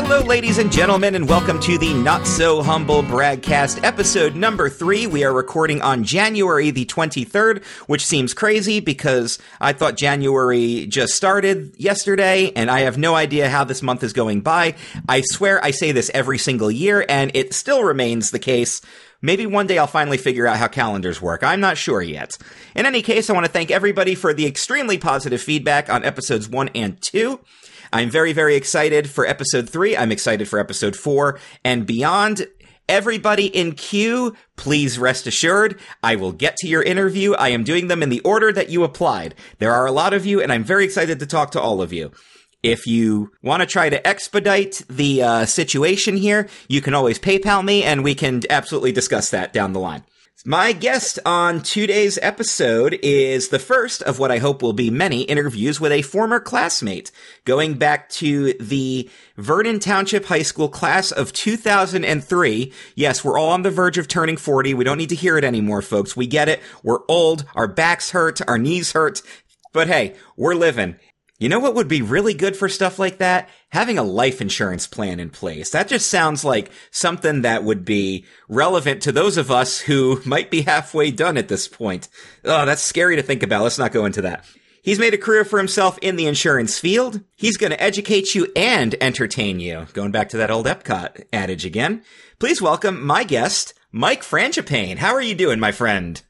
Hello, ladies and gentlemen, and welcome to the Not So Humble Bragcast, episode number three. We are recording on January the 23rd, which seems crazy because I thought January just started yesterday, and I have no idea how this month is going by. I swear I say this every single year, and it still remains the case. Maybe one day I'll finally figure out how calendars work. I'm not sure yet. In any case, I want to thank everybody for the extremely positive feedback on episodes one and two. I'm very, very excited for episode three. I'm excited for episode four and beyond. Everybody in queue, please rest assured, I will get to your interview. I am doing them in the order that you applied. There are a lot of you, and I'm very excited to talk to all of you. If you want to try to expedite the uh, situation here, you can always PayPal me, and we can absolutely discuss that down the line. My guest on today's episode is the first of what I hope will be many interviews with a former classmate, going back to the Vernon Township High School class of 2003. Yes, we're all on the verge of turning 40. We don't need to hear it anymore, folks. We get it. We're old. Our backs hurt. Our knees hurt. But hey, we're living. You know what would be really good for stuff like that? Having a life insurance plan in place. That just sounds like something that would be relevant to those of us who might be halfway done at this point. Oh, that's scary to think about. Let's not go into that. He's made a career for himself in the insurance field. He's going to educate you and entertain you. Going back to that old Epcot adage again. Please welcome my guest, Mike Frangipane. How are you doing, my friend?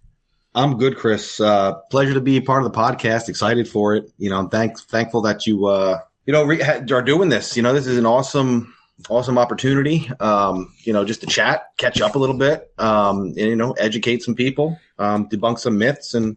I'm good, Chris. Uh, pleasure to be part of the podcast. Excited for it. You know, I'm thank- thankful that you, uh, you know, re- are doing this. You know, this is an awesome, awesome opportunity. Um, you know, just to chat, catch up a little bit, um, and, you know, educate some people, um, debunk some myths, and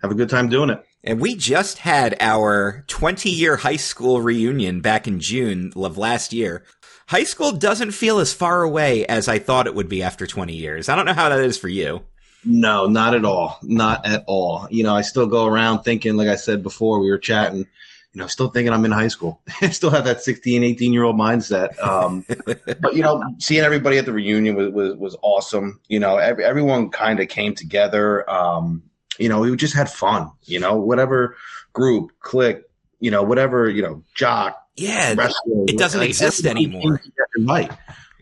have a good time doing it. And we just had our 20 year high school reunion back in June of last year. High school doesn't feel as far away as I thought it would be after 20 years. I don't know how that is for you. No, not at all. Not at all. You know, I still go around thinking, like I said before, we were chatting, you know, still thinking I'm in high school. I still have that 16, 18 year old mindset. Um, but, you know, seeing everybody at the reunion was, was, was awesome. You know, every, everyone kind of came together. Um, you know, we just had fun, you know, whatever group, click, you know, whatever, you know, jock. Yeah. It doesn't like, exist anymore. Right.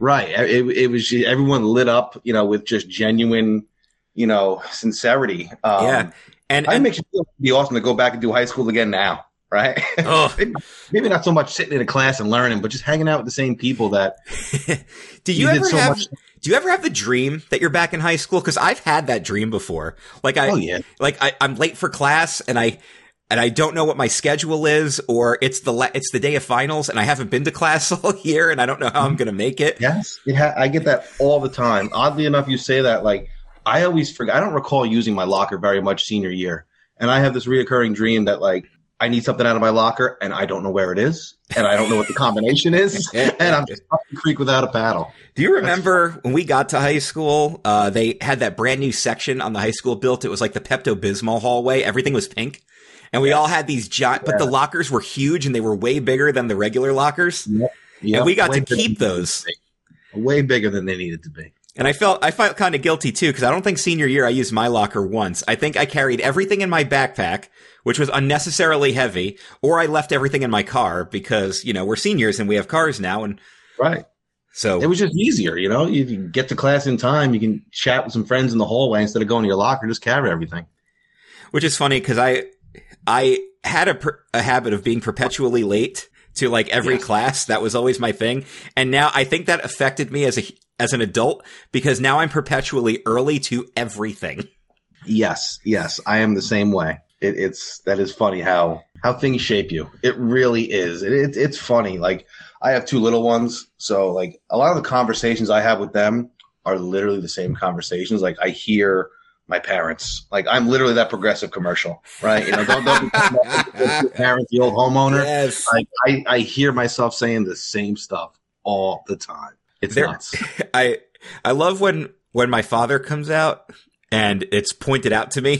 Right. It, it was everyone lit up, you know, with just genuine, you know, sincerity. Um, yeah. And, I and makes it be awesome to go back and do high school again now. Right. Oh. maybe, maybe, not so much sitting in a class and learning, but just hanging out with the same people that. do you, you ever so have? Much- do you ever have the dream that you're back in high school? Because I've had that dream before. Like I, oh, yeah. like I, I'm late for class and I, and I don't know what my schedule is, or it's the it's the day of finals, and I haven't been to class all year, and I don't know how I'm going to make it. Yes, it ha- I get that all the time. Oddly enough, you say that like I always forget. I don't recall using my locker very much senior year, and I have this reoccurring dream that like I need something out of my locker, and I don't know where it is, and I don't know what the combination is, and I'm just up the creek without a paddle. Do you remember when we got to high school? Uh, they had that brand new section on the high school built. It was like the Pepto Bismol hallway. Everything was pink. And we yes. all had these giant, yeah. but the lockers were huge and they were way bigger than the regular lockers. Yep. Yep. And we got way to keep those. Way bigger than they needed to be. And I felt I felt kind of guilty too because I don't think senior year I used my locker once. I think I carried everything in my backpack, which was unnecessarily heavy, or I left everything in my car because you know we're seniors and we have cars now, and right. So it was just easier, you know. You can get to class in time. You can chat with some friends in the hallway instead of going to your locker. Just carry everything. Which is funny because I I had a, a habit of being perpetually late to like every yes. class. That was always my thing. And now I think that affected me as a as an adult because now I'm perpetually early to everything. Yes, yes, I am the same way. It, it's that is funny how how things shape you. It really is. It, it, it's funny. Like I have two little ones, so like a lot of the conversations I have with them are literally the same conversations. Like I hear my parents. Like I'm literally that progressive commercial, right? You know, don't, don't parents, the old homeowner. Yes. Like I, I hear myself saying the same stuff all the time. It's there, nuts. I I love when when my father comes out and it's pointed out to me.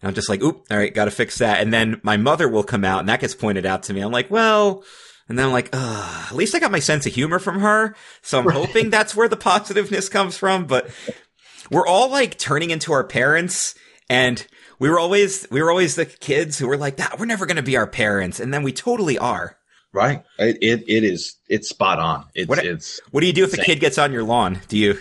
And I'm just like, oop, all right, got to fix that. And then my mother will come out and that gets pointed out to me. I'm like, well, and then I'm like, at least I got my sense of humor from her. So I'm right. hoping that's where the positiveness comes from. But we're all like turning into our parents and we were always, we were always the kids who were like, that we're never going to be our parents. And then we totally are. Right. It it, it is it's spot on. It's What- it's What do you do if a kid gets on your lawn? Do you?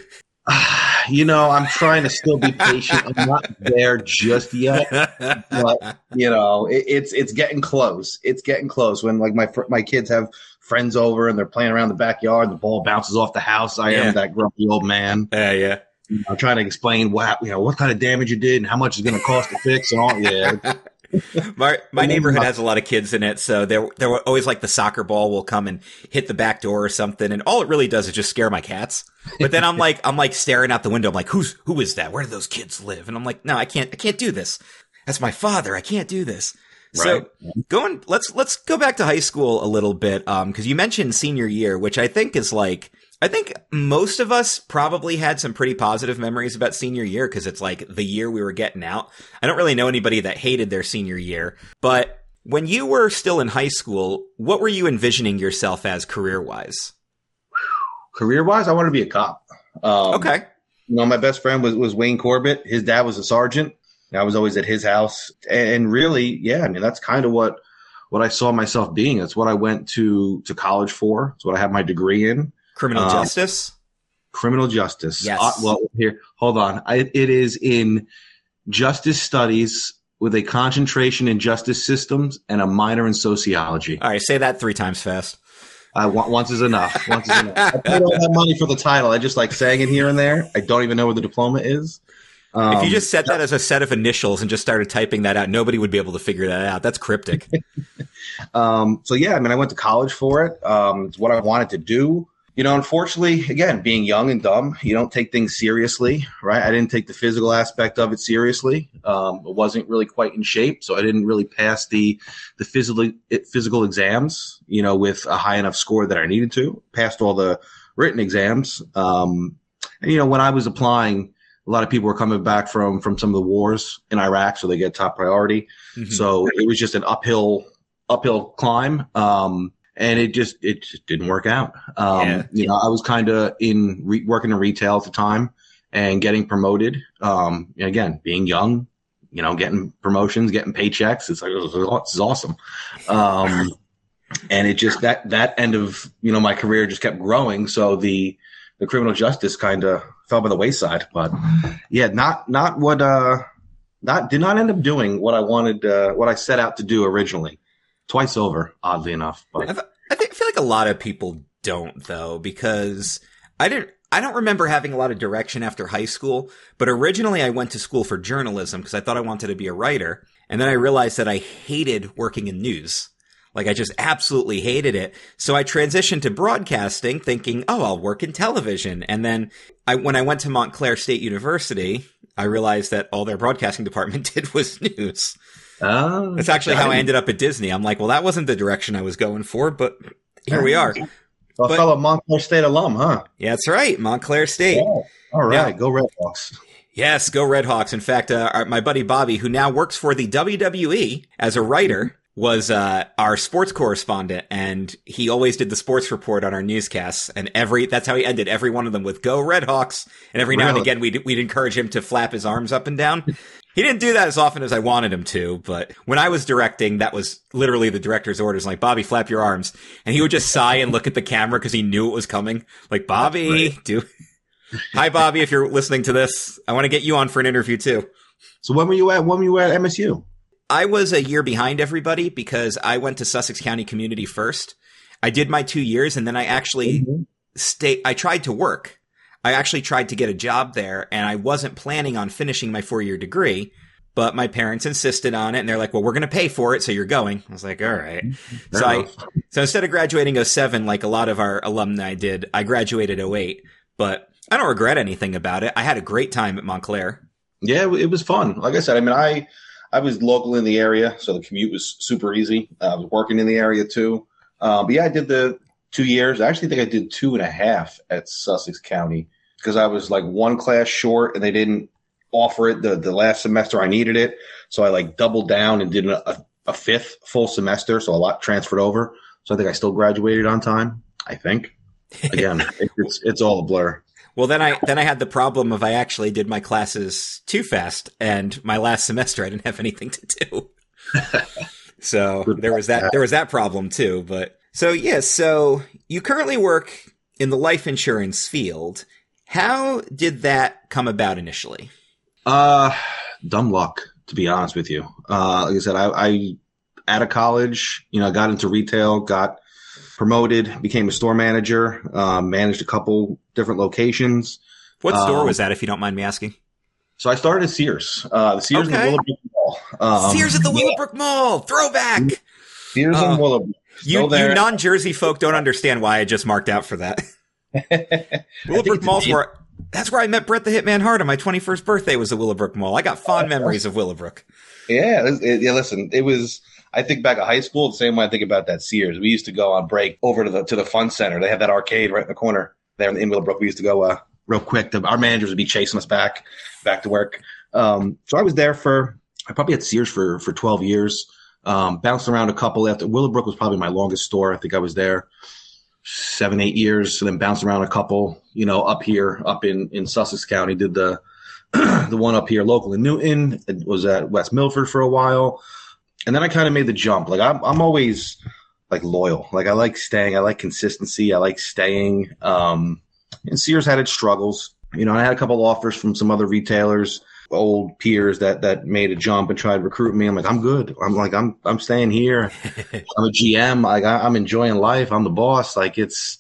you know, I'm trying to still be patient. I'm not there just yet. but you know, it, it's it's getting close. It's getting close. When like my fr- my kids have friends over and they're playing around the backyard, the ball bounces off the house. I Yeah. am that grumpy old man. Yeah, yeah. I'm trying to explain what you know what kind of damage you did and how much it's going to cost to fix and all. Yeah, My my neighborhood has a lot of kids in it, so there there were always like the soccer ball will come and hit the back door or something, and all it really does is just scare my cats. But then I'm like I'm like staring out the window. I'm like, who's who is that? Where do those kids live? And I'm like, no, I can't I can't do this. That's my father. I can't do this. So going let's let's go back to high school a little bit um because you mentioned senior year which i think is like i think most of us probably had some pretty positive memories about senior year because it's like the year we were getting out i don't really know anybody that hated their senior year but when you were still in high school what were you envisioning yourself as career wise career wise, I wanted to be a cop. Um, okay You know, my best friend was was Wayne Corbett. His dad was a sergeant. and I was always at his house, and really, yeah, I mean, that's kind of what what I saw myself being. That's what I went to to college for. It's what I have my degree in. Criminal Uh, justice criminal justice. Yes. Uh, well, here, hold on. I, it is in justice studies with a concentration in justice systems and a minor in sociology. all right say that three times fast I want once is enough. Once is enough. I paid all that money for the title. I just like saying it here and there. I don't even know where the diploma is. Um, if you just set that as a set of initials and just started typing that out nobody would be able to figure that out that's cryptic Um, so yeah, I mean, I went to college for it. Um, it's what I wanted to do. You know, unfortunately, again, being young and dumb, you don't take things seriously, right? I didn't take the physical aspect of it seriously. Um, it wasn't really quite in shape, so I didn't really pass the the physical physical exams. You know, with a high enough score that I needed to. Passed all the written exams. Um, and you know, when I was applying, a lot of people were coming back from from some of the wars in Iraq, so they get top priority. Mhm. So it was just an uphill uphill climb. Um, and it just it just didn't work out. Um, Yeah. you know, I was kind of in re- working in retail at the time and getting promoted. Um, and again, being young, you know, getting promotions, getting paychecks. It's like this is awesome. Um, and it just that that end of you know my career just kept growing. So the the criminal justice kind of fell by the wayside. But yeah, not not what uh not did not end up doing what I wanted uh, what I set out to do originally. Twice over, oddly enough. But I, I feel like a lot of people don't though because I didn't I don't remember having a lot of direction after high school, but originally I went to school for journalism because I thought I wanted to be a writer, and then I realized that I hated working in news. Like I just absolutely hated it. So I transitioned to broadcasting thinking, "Oh, I'll work in television." And then I when I went to Montclair State University, I realized that all their broadcasting department did was news. Uh, That's actually how I ended up at Disney. I'm like, well, that wasn't the direction I was going for, but here we are. A but- fellow Montclair State alum, huh? Yeah, that's right. Montclair State. Yeah. All right, Yeah. go Redhawks. Yes, go Redhawks. In fact, uh, our, my buddy Bobby, who now works for the WWE as a writer, was uh, our sports correspondent, and he always did the sports report on our newscasts. And every that's how he ended every one of them with "Go Redhawks." And every now and again, we'd we'd encourage him to flap his arms up and down. He didn't do that as often as I wanted him to, but when I was directing, that was literally the director's orders. Like, Bobby, flap your arms. And he would just sigh and look at the camera because he knew it was coming. Like, Bobby, do. Hi, Bobby, if you're listening to this, I want to get you on for an interview too. So when were you at? When were you at MSU? I was a year behind everybody because I went to Sussex County Community first. I did my two years and then I actually mm-hmm. stay. I tried to work. I actually tried to get a job there and I wasn't planning on finishing my four year degree, but my parents insisted on it and they're like, well, we're going to pay for it. So you're going. I was like, all right. So I, so instead of graduating 07, like a lot of our alumni did, I graduated 08, but I don't regret anything about it. I had a great time at Montclair. Yeah, it was fun. Like I said, I mean, I I was local in the area, so the commute was super easy. I was working in the area too. Uh, but yeah, I did the two years. I actually think I did two and a half at Sussex County because I was like one class short, and they didn't offer it the the last semester I needed it. So I like doubled down and did a, a, a fifth full semester. So a lot transferred over. So I think I still graduated on time. I think. Again, it, it's it's all a blur. Well, then I then I had the problem of I actually did my classes too fast, and my last semester I didn't have anything to do. so there was that there was that problem too. But So, yes, yeah, so you currently work in the life insurance field. How did that come about initially? Uh, dumb luck, to be honest with you. Uh, like I said, I, I out of college, you know, got into retail, got promoted, became a store manager, um, managed a couple different locations. What store um, was that, if you don't mind me asking? So I started at Sears. Uh, Sears okay. at the Willowbrook Mall. Um, Sears at the Willowbrook yeah. Mall. Throwback. Sears uh, and Willowbrook. You, you non-Jersey folk don't understand why I just marked out for that. Willowbrook Mall's where that's where I met Bret the Hitman Hart on my 21st birthday was the Willowbrook Mall. I got fond memories of Willowbrook. Yeah, it, yeah. Listen, it was. I think back at high school the same way I think about that Sears. We used to go on break over to the to the fun center. They had that arcade right in the corner there in Willowbrook. We used to go uh, real quick. The, our managers would be chasing us back back to work. Um, so I was there for I probably had Sears for for 12 years. Um, bounced around a couple after Willowbrook was probably my longest store. I think I was there seven, eight years, and then bounced around a couple, you know, up here, up in, in Sussex County, did the, the one up here local in Newton. It was at West Milford for a while. And then I kind of made the jump. Like I'm, I'm always like loyal. Like I like staying. I like consistency. I like staying. Um, and Sears had its struggles. You know, I had a couple offers from some other retailers old peers that that made a jump and tried to recruit me. I'm like, I'm good. I'm like, I'm I'm staying here. I'm a GM. Like I, am enjoying life. I'm the boss. Like it's,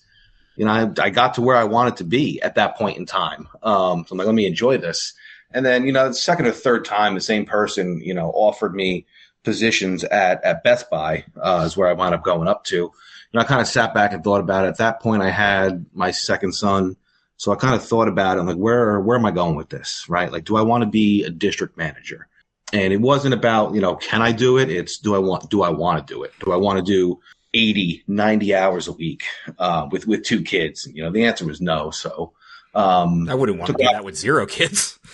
you know, I, I got to where I wanted to be at that point in time. Um, so I'm like, let me enjoy this. And then, you know, the second or third time, the same person, you know, offered me positions at at Best Buy uh, is where I wound up going up to. You know, I kind of sat back and thought about it. At that point, I had my second son. So I kind of thought about it. I'm like, where where am I going with this? Right? Like, do I want to be a district manager? And it wasn't about, you know, can I do it? It's do I want do I want to do it? Do I want to do 80, 90 hours a week uh, with with two kids? You know, the answer was no. So um, I wouldn't want to do that with zero kids.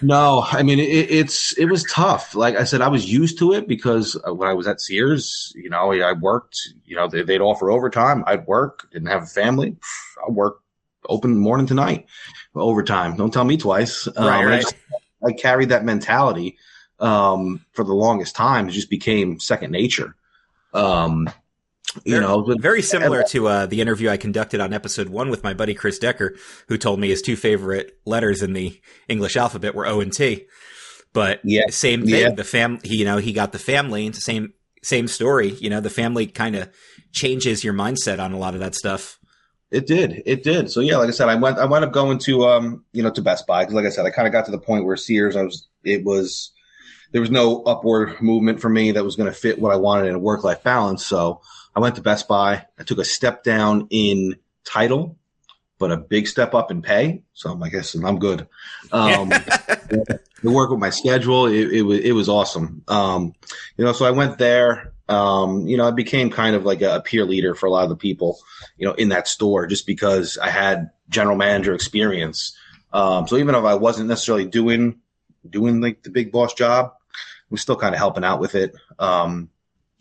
No, I mean it, it's it was tough. Like I said, I was used to it because uh, when I was at Sears, you know, I worked. You know, they, would offer overtime. I'd work. Didn't have a family. I worked open morning to night overtime. Don't tell me twice. Um, right, right. I, just, I, carried that mentality um, for the longest time. It just became second nature. Um, you very, know, but, very similar to uh, the interview I conducted on episode one with my buddy Chris Decker, who told me his two favorite letters in the English alphabet were O and T. But yeah, same thing. Yeah. The fam, he, you know, he got the family. It's the same same story. You know, the family kind of changes your mindset on a lot of that stuff. It did. It did. So yeah, like I said, I went. I wound up going to um, you know, to Best Buy because, like I said, I kind of got to the point where Sears, I was. It was there was no upward movement for me that was going to fit what I wanted in a work life balance. So I went to Best Buy. I took a step down in title, but a big step up in pay. So I'm like, listen, I'm good. Um, the work with my schedule, it, it was it was awesome. Um, you know, so I went there. Um, you know, I became kind of like a, peer leader for a lot of the people you know, in that store just because I had general manager experience. Um, so even if I wasn't necessarily doing doing like the big boss job, I was still kind of helping out with it. Um,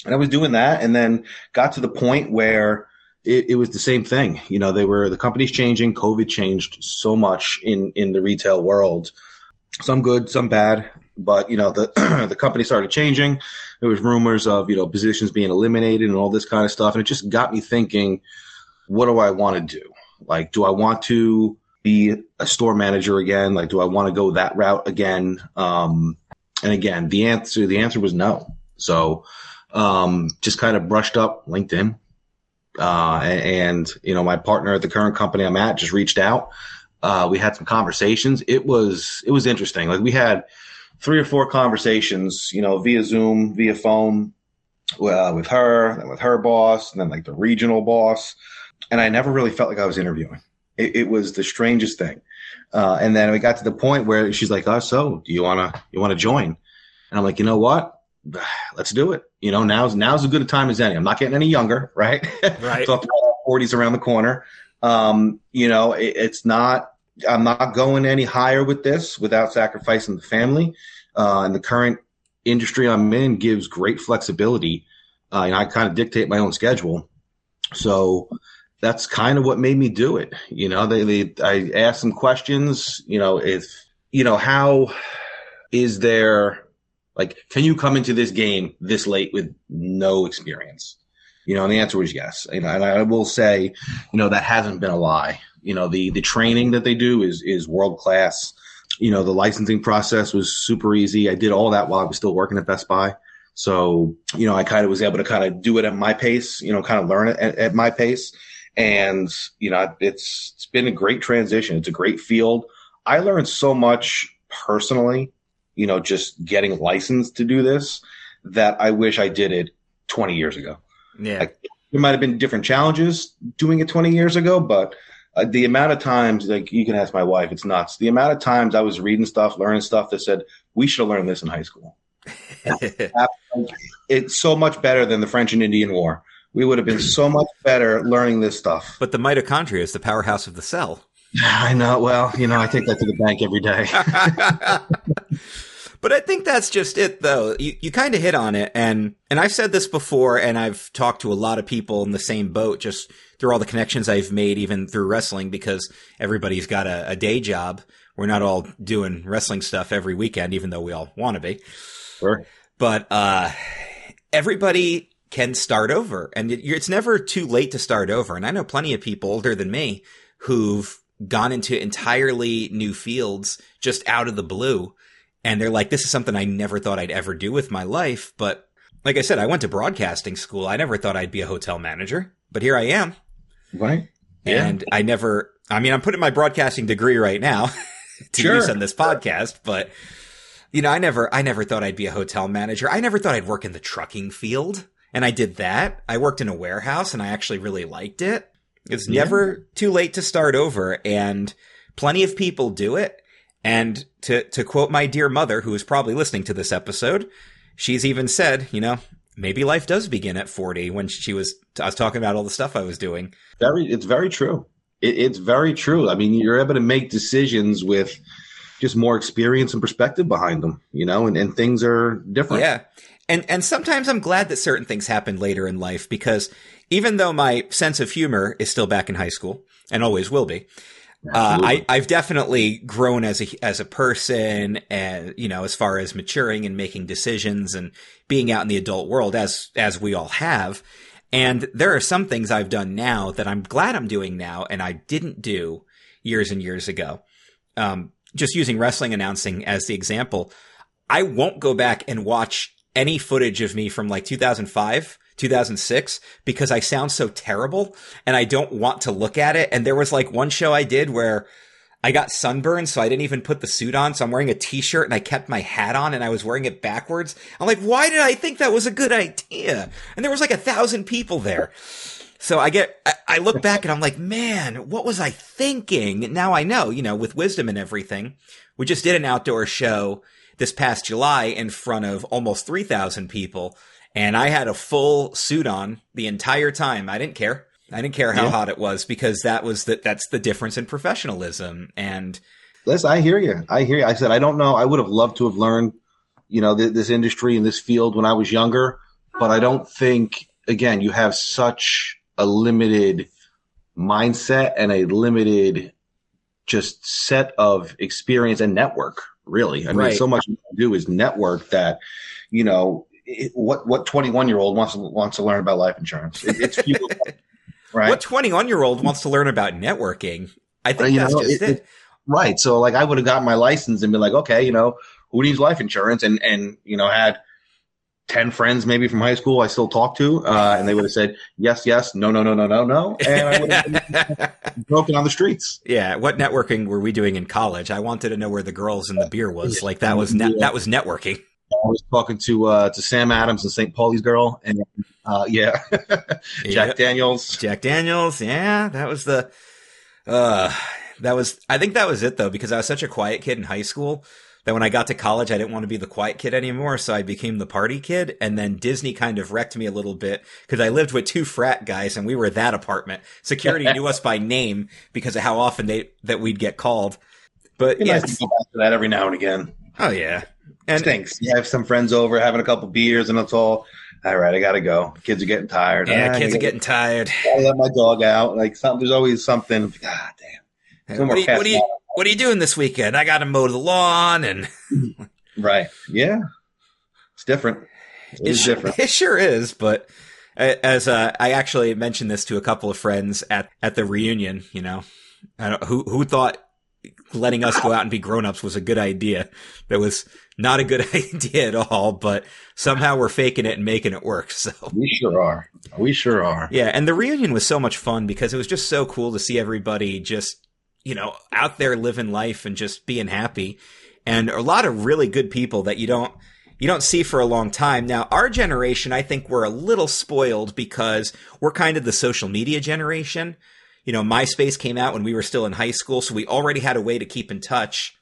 and I was doing that, and then got to the point where it, it, was the same thing. You know, they were the company's changing. COVID changed so much in in the retail world. Some good, some bad. But you know, the the company started changing. There was rumors of you know positions being eliminated and all this kind of stuff, and it just got me thinking what do I want to do? Like, do I want to be a store manager again? Like, do I want to go that route again? Um, and again, the answer, the answer was no. So, um, just kind of brushed up LinkedIn. Uh, and, you know, my partner at the current company I'm at just reached out. Uh, we had some conversations. It was, it was interesting. Like we had three or four conversations, you know, via Zoom, via phone, uh, with her, and with her boss, and then like the regional boss and I never really felt like I was interviewing. It, it was the strangest thing. Uh, and then we got to the point where she's like, "Oh, so do you wanna you wanna join?" And I'm like, "You know what? Let's do it. You know, now's now's as good a time as any. I'm not getting any younger, right? Right. so 40s around the corner. Um, you know, it, it's not. I'm not going any higher with this without sacrificing the family. Uh, and the current industry I'm in gives great flexibility. Uh, and I kind of dictate my own schedule. So that's kind of what made me do it. You know, they, they, I asked some questions, you know, if, you know, how is there, like, can you come into this game this late with no experience? You know, and the answer was yes. You know, and I will say, you know, that hasn't been a lie. You know, the the training that they do is is world class. You know, the licensing process was super easy. I did all that while I was still working at Best Buy. So, you know, I kind of was able to kind of do it at my pace, you know, kind of learn it at, at my pace. And, you know, it's, it's been a great transition. It's a great field. I learned so much personally, you know, just getting licensed to do this that I wish I did it 20 years ago. Yeah. Like, there might have been different challenges doing it 20 years ago, but uh, the amount of times, like you can ask my wife, it's nuts. The amount of times I was reading stuff, learning stuff that said, we should have learned this in high school. it's so much better than the French and Indian War. We would have been so much better learning this stuff. but the mitochondria is the powerhouse of the cell. I know. Well, you know, I take that to the bank every day. but I think that's just it though. You you kind of hit on it and and I've said this before and I've talked to a lot of people in the same boat just through all the connections I've made even through wrestling because everybody's got a, a day job. We're not all doing wrestling stuff every weekend even though we all want to be. Sure. But uh everybody can start over and it, it's never too late to start over and I know plenty of people older than me who've gone into entirely new fields just out of the blue. And they're like, this is something I never thought I'd ever do with my life. But like I said, I went to broadcasting school. I never thought I'd be a hotel manager, but here I am. Right. And I never, I mean, I'm putting my broadcasting degree right now to Sure. use on this podcast, but you know, I never, I never thought I'd be a hotel manager. I never thought I'd work in the trucking field. And I did that. I worked in a warehouse and I actually really liked it. It's Yeah. never too late to start over and plenty of people do it. And to, to quote my dear mother, who is probably listening to this episode, she's even said, you know, maybe life does begin at 40 when she was, I was talking about all the stuff I was doing. Very, it's very true. It, it's very true. I mean, you're able to make decisions with just more experience and perspective behind them, you know, and, and things are different. Yeah. And and sometimes I'm glad that certain things happen later in life because even though my sense of humor is still back in high school and always will be, uh, I, I've definitely grown as a as a person, and you know, as far as maturing and making decisions and being out in the adult world, as as we all have. And there are some things I've done now that I'm glad I'm doing now, and I didn't do years and years ago. Um, just using wrestling announcing as the example, I won't go back and watch any footage of me from like 2005, 2006 because I sound so terrible and I don't want to look at it. And there was like one show I did where I got sunburned, so I didn't even put the suit on. So I'm wearing a t-shirt and I kept my hat on and I was wearing it backwards. I'm like, why did I think that was a good idea? And there was like a thousand people there. So I get, I, I look back and I'm like, man, what was I thinking? Now I know, you know, with wisdom and everything. We just did an outdoor show this past July in front of almost 3,000 people. And I had a full suit on the entire time. I didn't care. I didn't care how Yeah. hot it was because that was the, that's the difference in professionalism. And Listen, I hear you. I hear you. I said, I don't know. I would have loved to have learned, you know, th- this industry and this field when I was younger, but I don't think, again, you have such a limited mindset and a limited just set of experience and network, really. I mean, Right. so much you can do is network that, you know, it, what, what 21 year old wants to, wants to learn about life insurance? It, it's right? what 21 year old wants to learn about networking? I think You that's know, just it-. Right. So like I would have gotten my license and been like, okay, you know, who needs life insurance? And and you know, had ten friends maybe from high school I still talk to, uh, and they would have said yes, yes, no, no, no, no, no, no, and I would have broken on the streets. Yeah, what networking were we doing in college? I wanted to know where the girls and the beer was. Like that was Yeah. that was networking. I was talking to uh, to Sam Adams and St. Pauli's girl, and uh, yeah, Jack. Daniels. Jack Daniels, yeah, that was the uh that was I think that was it though because I was such a quiet kid in high school that when I got to college I didn't want to be the quiet kid anymore so I became the party kid and then Disney kind of wrecked me a little bit cuz I lived with two frat guys and we were that apartment. Security knew us by name because of how often they that we'd get called. But yeah, nice to go back to that every now and again. oh yeah. It And stinks. You have some friends over having a couple beers, and it's all. All right, I gotta go. Kids are getting tired. yeah, Ah, kids I are getting tired. gotta let my dog out. Like something, there's always something. God damn. Some What are you, what, are you, what are you doing this weekend? I got to mow the lawn and Right. Yeah. It's different. It is sure, different. It sure is, but As uh, I actually mentioned this to a couple of friends at at the reunion, you know, who who thought letting us go out and be grown-ups was a good idea. That was not a good idea at all, but somehow we're faking it and making it work. So we sure are. We sure are. Yeah. And the reunion was so much fun because it was just so cool to see everybody just, you know, out there living life and just being happy and a lot of really good people that you don't, you don't see for a long time. Now, our generation, I think we're a little spoiled because we're kind of the social media generation. You know, MySpace came out when we were still in high school, so we already had a way to keep in touch,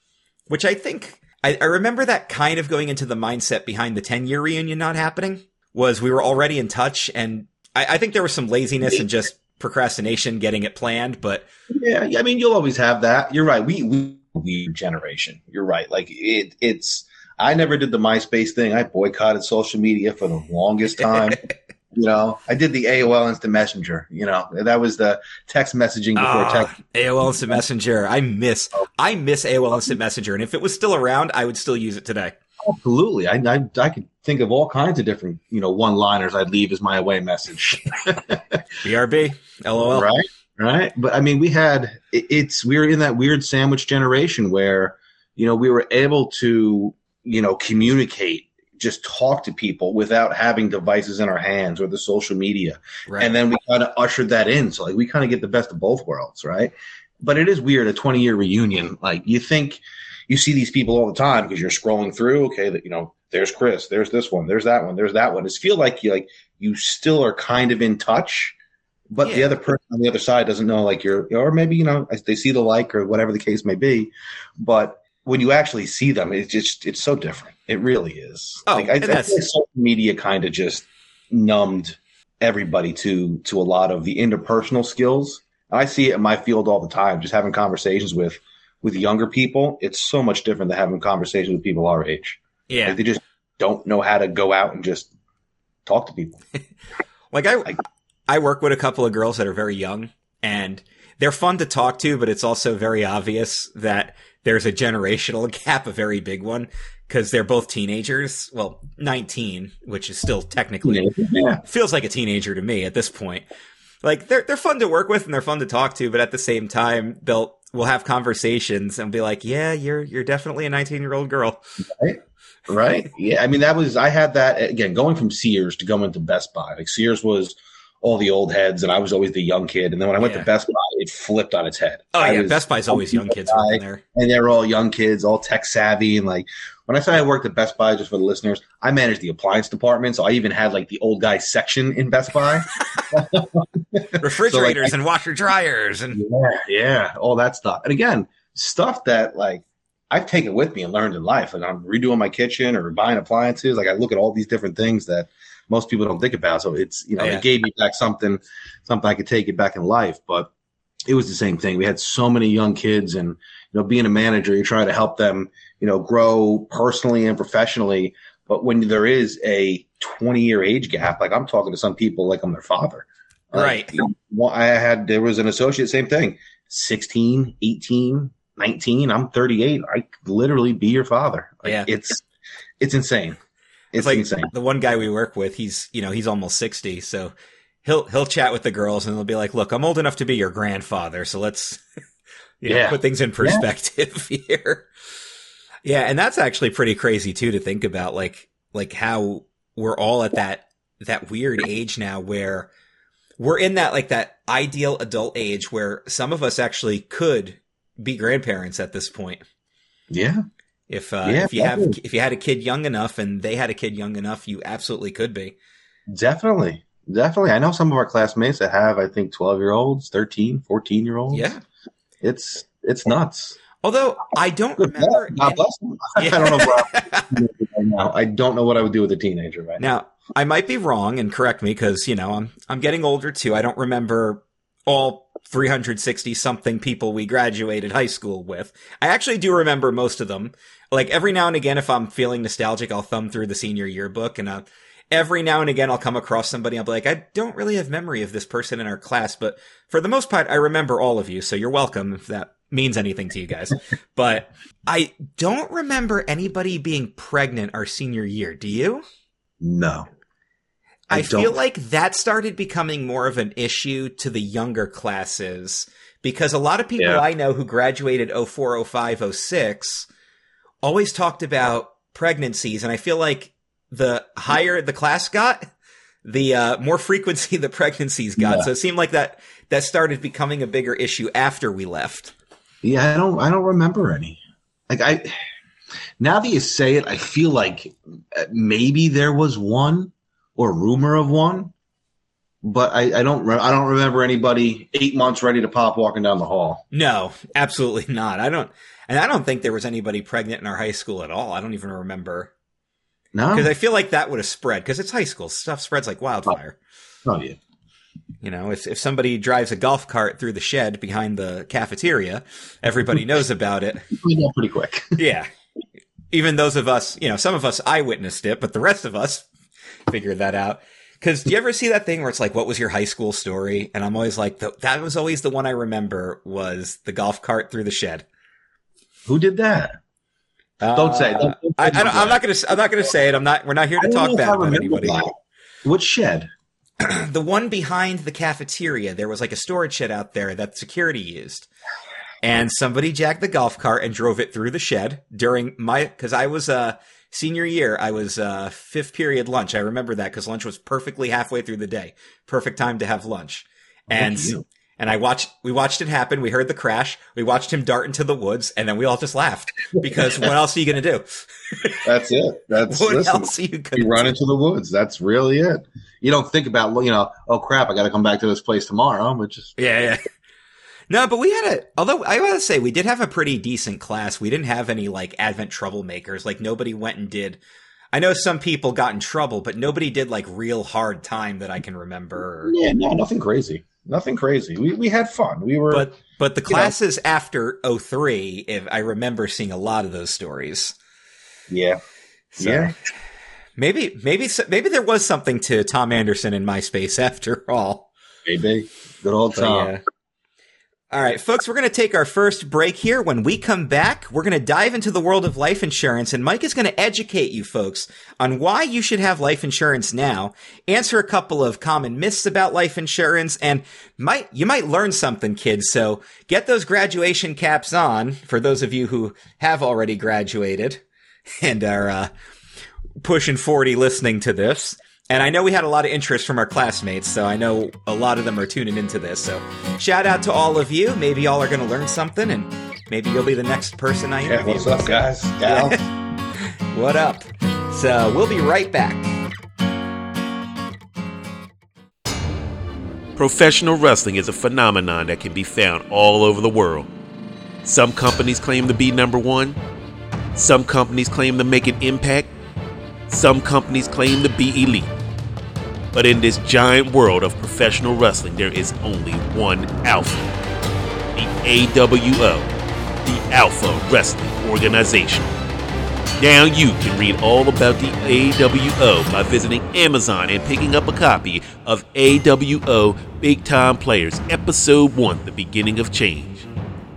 which I think I, I remember that kind of going into the mindset behind the 10 year reunion not happening was we were already in touch and I, I think there was some laziness and just procrastination getting it planned, but yeah, I mean, you'll always have that. You're right. We, we, we generation. You're right. Like it, it's, I never did the MySpace thing. I boycotted social media for the longest time. you know, I did the AOL Instant Messenger. You know, that was the text messaging before oh, text. AOL Instant Messenger. I miss, I miss AOL Instant Messenger, and if it was still around, I would still use it today. Absolutely, I, I, I could think of all kinds of different, you know, one-liners I'd leave as my away message. BRB, LOL. Right, right. But I mean, we had it, it's we were in that weird sandwich generation where you know we were able to you know, communicate, just talk to people without having devices in our hands or the social media. Right. And then we kind of ushered that in. So like we kind of get the best of both worlds, right? But it is weird, a 20 year reunion. Like you think you see these people all the time because you're scrolling through, okay, that you know, there's Chris, there's this one, there's that one, there's that one. It's feel like you like you still are kind of in touch, but yeah. the other person on the other side doesn't know like you're or maybe, you know, they see the like or whatever the case may be. But when you actually see them, it's just it's so different. It really is. Oh, like, I, I think social media kind of just numbed everybody to to a lot of the interpersonal skills. I see it in my field all the time, just having conversations with with younger people. It's so much different than having conversations with people our age. Yeah, like they just don't know how to go out and just talk to people. like I, like, I work with a couple of girls that are very young, and they're fun to talk to, but it's also very obvious that there's a generational gap, a very big one, because they're both teenagers. Well, 19, which is still technically yeah. feels like a teenager to me at this point. Like they're they're fun to work with and they're fun to talk to, but at the same time, they'll we'll have conversations and be like, "Yeah, you're you're definitely a 19 year old girl." Right. Right. Yeah. I mean, that was I had that again going from Sears to going to Best Buy. Like Sears was all the old heads, and I was always the young kid. And then when I went yeah. to Best Buy, it flipped on its head. Oh I yeah, Best Buy's always young kids working there, and they're all young kids, all tech savvy, and like when I say I worked at Best Buy, just for the listeners, I managed the appliance department, so I even had like the old guy section in Best Buy, refrigerators so, like, and washer dryers, and yeah, yeah, all that stuff. And again, stuff that like I've taken with me and learned in life. Like I'm redoing my kitchen or buying appliances. Like I look at all these different things that most people don't think about. So it's you know yeah. it gave me back something something I could take it back in life. But it was the same thing. We had so many young kids, and you know, being a manager, you try to help them, you know, grow personally and professionally. But when there is a 20 year age gap, like I'm talking to some people like I'm their father. Right. Like, I had, there was an associate, same thing, 16, 18, 19. I'm 38. I literally be your father. Like, yeah. It's, it's insane. It's, like insane. the one guy we work with, he's, you know, he's almost 60. So he'll, he'll chat with the girls and they'll be like, look, I'm old enough to be your grandfather. So let's, you know, yeah. put things in perspective yeah. here. Yeah. And that's actually pretty crazy too, to think about like, like how we're all at that, that weird age now where we're in that, like that ideal adult age where some of us actually could be grandparents at this point. Yeah. If uh, yeah, if you definitely. have if you had a kid young enough and they had a kid young enough, you absolutely could be. Definitely. Definitely. I know some of our classmates that have I think 12 year olds, 13, 14 year olds. Yeah. It's it's nuts. Although I don't remember God bless them. Yeah. I don't know what now. I don't know what I would do with a teenager right now. Now, I might be wrong and correct me because, you know, I'm I'm getting older too. I don't remember all 360 something people we graduated high school with. I actually do remember most of them. Like every now and again, if I'm feeling nostalgic, I'll thumb through the senior yearbook and uh, every now and again I'll come across somebody. I'll be like, I don't really have memory of this person in our class, but for the most part, I remember all of you. So you're welcome if that means anything to you guys. but I don't remember anybody being pregnant our senior year. Do you? No. I, I feel like that started becoming more of an issue to the younger classes because a lot of people yeah. I know who graduated 04, 05, 06 always talked about pregnancies. And I feel like the higher the class got, the uh, more frequency the pregnancies got. Yeah. So it seemed like that that started becoming a bigger issue after we left. Yeah, I don't I don't remember any. Like I now that you say it, I feel like uh, maybe there was one or rumor of one, but I, I don't I don't remember anybody eight months ready to pop walking down the hall. No, absolutely not. I don't, and I don't think there was anybody pregnant in our high school at all. I don't even remember. No, because I feel like that would have spread because it's high school stuff spreads like wildfire. Oh, oh yeah. You know, if if somebody drives a golf cart through the shed behind the cafeteria, everybody knows about it. Pretty quick. yeah. Even those of us, you know, some of us eyewitnessed it, but the rest of us figured that out. Because do you ever see that thing where it's like, "What was your high school story?" And I'm always like, "That was always the one I remember was the golf cart through the shed." Who did that? Uh, don't say. Don't, don't I, am not gonna. I'm not gonna say it. I'm not. We're not here to talk bad about anybody. That. Which shed? the one behind the cafeteria. There was like a storage shed out there that security used, and somebody jacked the golf cart and drove it through the shed during my because I was uh senior year. I was uh fifth period lunch. I remember that because lunch was perfectly halfway through the day. Perfect time to have lunch. And and I watched, we watched it happen. We heard the crash. We watched him dart into the woods and then we all just laughed because what else are you going to do? That's it. That's what listen, else are you going to run into the woods. That's really it. You don't think about, you know, oh crap, I got to come back to this place tomorrow, but just. Yeah, yeah. No, but we had a, although I gotta say, we did have a pretty decent class. We didn't have any like Advent troublemakers. Like nobody went and did, I know some people got in trouble, but nobody did like real hard time that I can remember. Yeah, no, nothing crazy nothing crazy. We we had fun. We were But but the classes know. after 03, if I remember seeing a lot of those stories. Yeah. So, yeah. Maybe maybe maybe there was something to Tom Anderson in MySpace after all. Maybe. Good old Tom. Yeah. All right, folks, we're going to take our first break here. When we come back, we're going to dive into the world of life insurance, and Mike is going to educate you folks on why you should have life insurance now, answer a couple of common myths about life insurance, and might you might learn something, kids. So get those graduation caps on for those of you who have already graduated and are uh, pushing 40 listening to this. And I know we had a lot of interest from our classmates, so I know a lot of them are tuning into this. So shout out to all of you. Maybe y'all are going to learn something, and maybe you'll be the next person I interview. Yeah, what's up, guys? Gals? what up? So we'll be right back. Professional wrestling is a phenomenon that can be found all over the world. Some companies claim to be number one. Some companies claim to make an impact. Some companies claim to be elite. But in this giant world of professional wrestling, there is only one alpha the AWO, the Alpha Wrestling Organization. Now you can read all about the AWO by visiting Amazon and picking up a copy of AWO Big Time Players Episode 1 The Beginning of Change.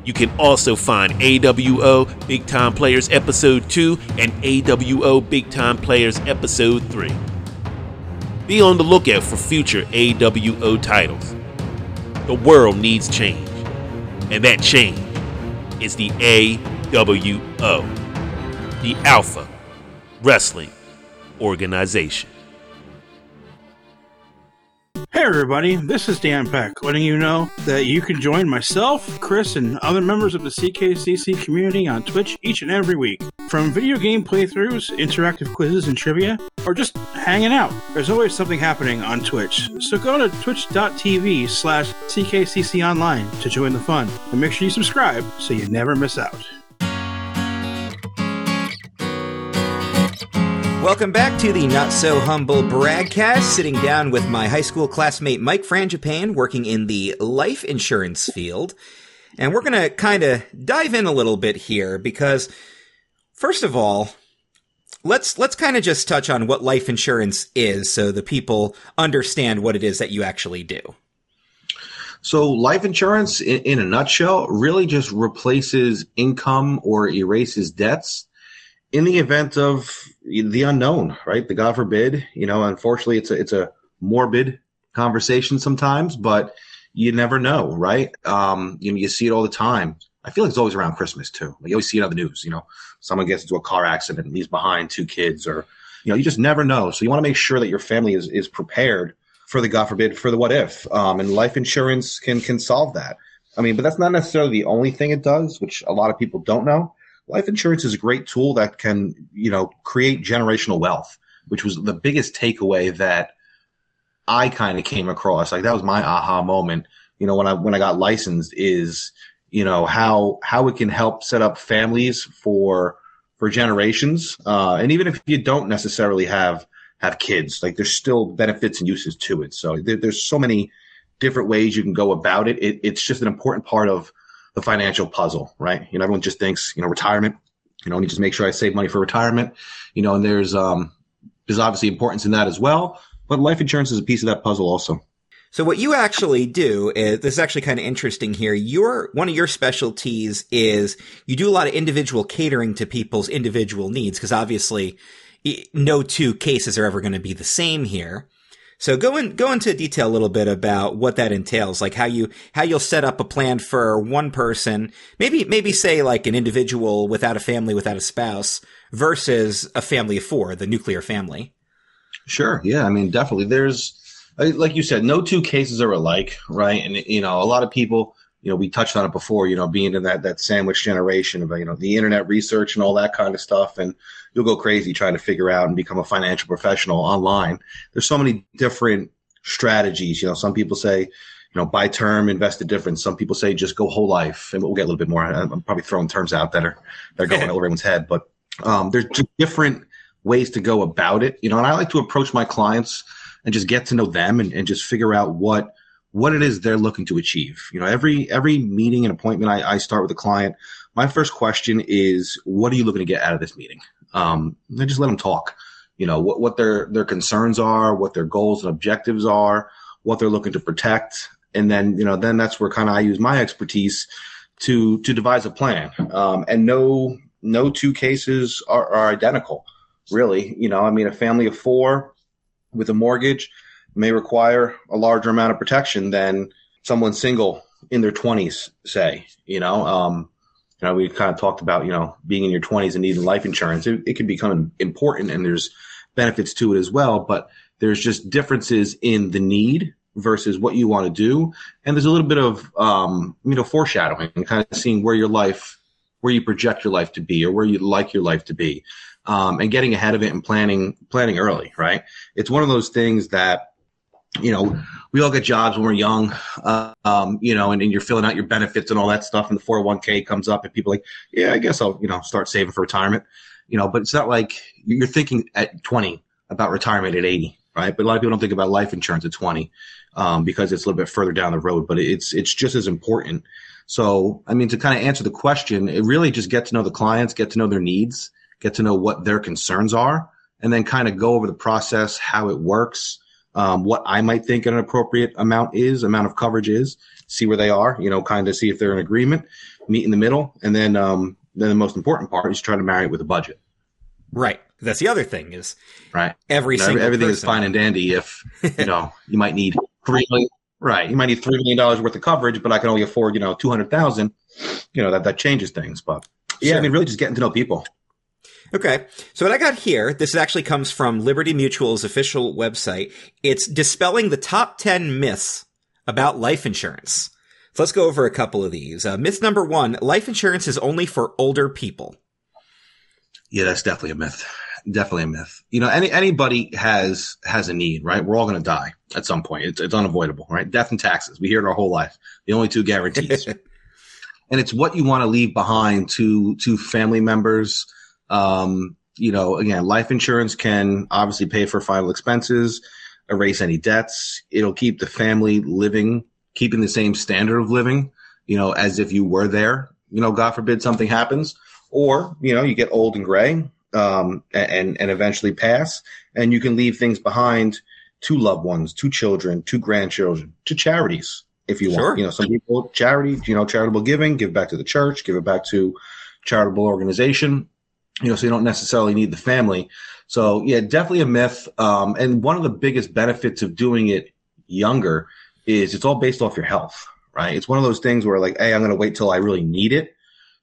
You can also find AWO Big Time Players Episode 2 and AWO Big Time Players Episode 3. Be on the lookout for future AWO titles. The world needs change, and that change is the AWO, the Alpha Wrestling Organization. Hey everybody, this is Dan Peck, letting you know that you can join myself, Chris, and other members of the CKCC community on Twitch each and every week. From video game playthroughs, interactive quizzes, and trivia, or just hanging out. There's always something happening on Twitch, so go to twitch.tv slash CKCC to join the fun, and make sure you subscribe so you never miss out. Welcome back to the Not So Humble Bragcast. Sitting down with my high school classmate Mike Frangipane, working in the life insurance field. And we're going to kind of dive in a little bit here because, first of all, let's let's kind of just touch on what life insurance is so the people understand what it is that you actually do. So, life insurance, in, in a nutshell, really just replaces income or erases debts in the event of the unknown, right? The God forbid, you know, unfortunately, it's a it's a morbid conversation sometimes, but you never know, right? Um, you you see it all the time. I feel like it's always around Christmas too. You always see it on the news. You know, someone gets into a car accident and leaves behind two kids, or you know, you just never know. So you want to make sure that your family is is prepared for the God forbid for the what if. Um, and life insurance can can solve that. I mean, but that's not necessarily the only thing it does, which a lot of people don't know. Life insurance is a great tool that can, you know, create generational wealth, which was the biggest takeaway that I kind of came across. Like that was my aha moment, you know, when I when I got licensed is, you know, how how it can help set up families for for generations. Uh, and even if you don't necessarily have have kids, like there's still benefits and uses to it. So there, there's so many different ways you can go about it. it. It's just an important part of the financial puzzle, right? You know, everyone just thinks, you know, retirement, you know, and you just make sure I save money for retirement, you know, and there's, um, there's obviously importance in that as well, but life insurance is a piece of that puzzle also. So what you actually do is this is actually kind of interesting here. Your one of your specialties is you do a lot of individual catering to people's individual needs because obviously no two cases are ever going to be the same here. So go in, go into detail a little bit about what that entails, like how you, how you'll set up a plan for one person, maybe, maybe say like an individual without a family, without a spouse versus a family of four, the nuclear family. Sure. Yeah. I mean, definitely there's, like you said, no two cases are alike, right? And, you know, a lot of people, you know, we touched on it before, you know, being in that, that sandwich generation of, you know, the internet research and all that kind of stuff. And, you'll go crazy trying to figure out and become a financial professional online. There's so many different strategies. You know, some people say, you know, buy term, invest the difference. Some people say just go whole life, and we'll get a little bit more. I'm probably throwing terms out that are that are going over everyone's head, but um, there's just different ways to go about it. You know, and I like to approach my clients and just get to know them and, and just figure out what what it is they're looking to achieve. You know, every every meeting and appointment I, I start with a client, my first question is, what are you looking to get out of this meeting? Um, they just let them talk. You know what what their their concerns are, what their goals and objectives are, what they're looking to protect, and then you know then that's where kind of I use my expertise to to devise a plan. Um, and no no two cases are, are identical, really. You know, I mean, a family of four with a mortgage may require a larger amount of protection than someone single in their 20s say you know um, you know, we kind of talked about, you know, being in your 20s and needing life insurance. It, it can become important and there's benefits to it as well, but there's just differences in the need versus what you want to do. And there's a little bit of, um, you know, foreshadowing and kind of seeing where your life, where you project your life to be or where you'd like your life to be. Um, and getting ahead of it and planning, planning early, right? It's one of those things that you know, we all get jobs when we're young, uh, um, you know, and, and, you're filling out your benefits and all that stuff, and the 401k comes up, and people like, yeah, I guess I'll, you know, start saving for retirement, you know, but it's not like you're thinking at 20 about retirement at 80, right? But a lot of people don't think about life insurance at 20 um, because it's a little bit further down the road, but it's it's just as important. So, I mean, to kind of answer the question, it really just get to know the clients, get to know their needs, get to know what their concerns are, and then kind of go over the process, how it works um, what I might think an appropriate amount is, amount of coverage is, see where they are, you know, kind of see if they're in agreement, meet in the middle, and then um, then the most important part is try to marry it with a budget. Right. That's the other thing is right. Every you know, single everything person. is fine and dandy if you know you might need three million. Right. You might need three million dollars worth of coverage, but I can only afford you know two hundred thousand. You know that that changes things, but yeah, sure. I mean, really just getting to know people. Okay. So what I got here, this actually comes from Liberty Mutual's official website. It's dispelling the top 10 myths about life insurance. So let's go over a couple of these. Uh, myth number one, life insurance is only for older people. Yeah, that's definitely a myth. Definitely a myth. You know, any, anybody has, has a need, right? We're all going to die at some point. It's, it's unavoidable, right? Death and taxes. We hear it our whole life. The only two guarantees. and it's what you want to leave behind to, to family members, um, you know, again, life insurance can obviously pay for final expenses, erase any debts. It'll keep the family living, keeping the same standard of living, you know, as if you were there. You know, God forbid something happens, or you know, you get old and gray, um, and and eventually pass, and you can leave things behind to loved ones, to children, to grandchildren, to charities, if you sure. want. You know, some people charity, you know, charitable giving, give back to the church, give it back to charitable organization you know, so you don't necessarily need the family. So yeah, definitely a myth. Um, and one of the biggest benefits of doing it younger is it's all based off your health, right? It's one of those things where like, hey, I'm going to wait till I really need it,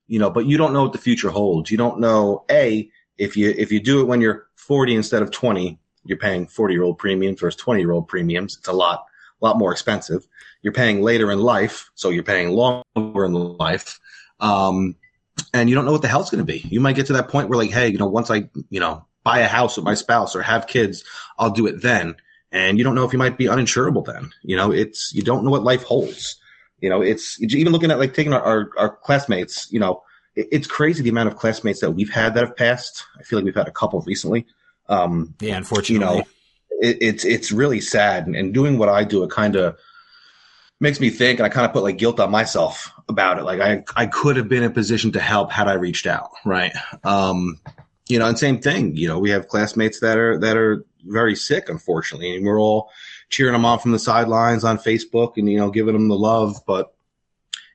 you know, but you don't know what the future holds. You don't know, a if you if you do it when you're 40 instead of 20, you're paying 40 year old premiums versus 20 year old premiums. It's a lot a lot more expensive. You're paying later in life, so you're paying longer in life. Um, and you don't know what the hell's going to be. You might get to that point where like, hey, you know, once I, you know, buy a house with my spouse or have kids, I'll do it then. And you don't know if you might be uninsurable then. You know, it's you don't know what life holds. You know, it's even looking at like taking our, our, our classmates, you know, it, it's crazy the amount of classmates that we've had that have passed. I feel like we've had a couple recently. Um, yeah, unfortunately, you know, it, it's it's really sad. And, and doing what I do, it kind of makes me think, and I kind of put like guilt on myself about it. Like I I could have been in a position to help had I reached out, right? Um, you know, and same thing. You know, we have classmates that are that are very sick, unfortunately, and we're all cheering them on from the sidelines on Facebook and you know giving them the love. But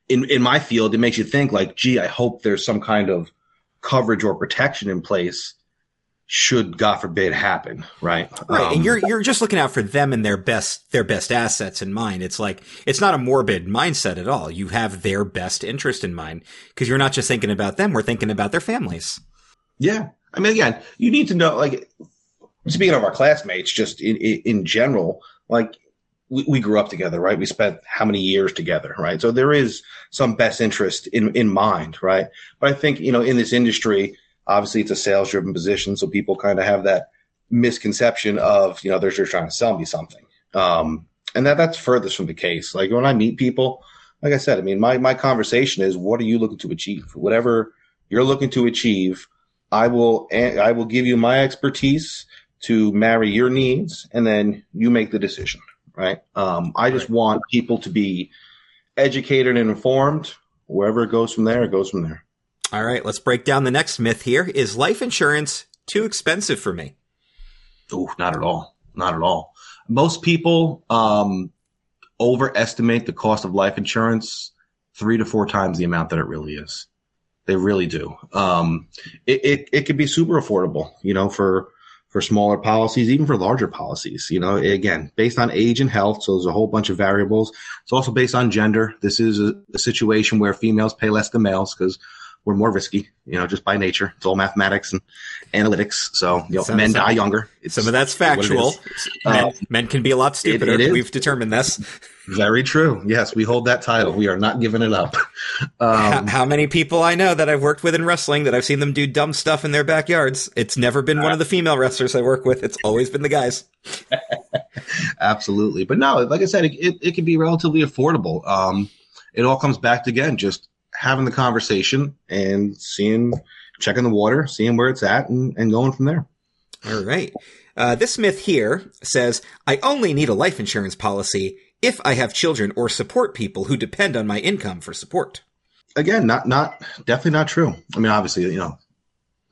in in my field, it makes you think like, gee, I hope there's some kind of coverage or protection in place should God forbid happen, right? Right, um, and you're you're just looking out for them and their best their best assets in mind. It's like it's not a morbid mindset at all. You have their best interest in mind because you're not just thinking about them; we're thinking about their families. Yeah, I mean, again, you need to know. Like, speaking of our classmates, just in in, in general, like we, we grew up together, right? We spent how many years together, right? So there is some best interest in in mind, right? But I think you know in this industry Obviously, it's a sales driven position, so people kind of have that misconception of you know they're just trying to sell me something, um, and that that's furthest from the case. Like when I meet people, like I said, I mean my my conversation is what are you looking to achieve? Whatever you're looking to achieve, I will I will give you my expertise to marry your needs, and then you make the decision. Right? Um, I just want people to be educated and informed. Wherever it goes from there, it goes from there. All right, let's break down the next myth here. Is life insurance too expensive for me? Oh, not at all. Not at all. Most people um, overestimate the cost of life insurance three to four times the amount that it really is. They really do. Um, it, it, it could be super affordable, you know, for for smaller policies, even for larger policies. You know, again, based on age and health. So there's a whole bunch of variables. It's also based on gender. This is a, a situation where females pay less than males because we're more risky, you know, just by nature. It's all mathematics and analytics. So, you know, some, men some, die younger. It's, some of that's factual. Men, uh, men, can be a lot stupider. It, it We've determined this. Very true. Yes, we hold that title. We are not giving it up. Um, how, how, many people I know that I've worked with in wrestling that I've seen them do dumb stuff in their backyards? It's never been one of the female wrestlers I work with. It's always been the guys. Absolutely. But no, like I said, it, it, it can be relatively affordable. Um, it all comes back to, again, just having the conversation and seeing, checking the water, seeing where it's at, and, and going from there. All right. Uh, this myth here says, I only need a life insurance policy if I have children or support people who depend on my income for support. Again, not, not, definitely not true. I mean, obviously, you know,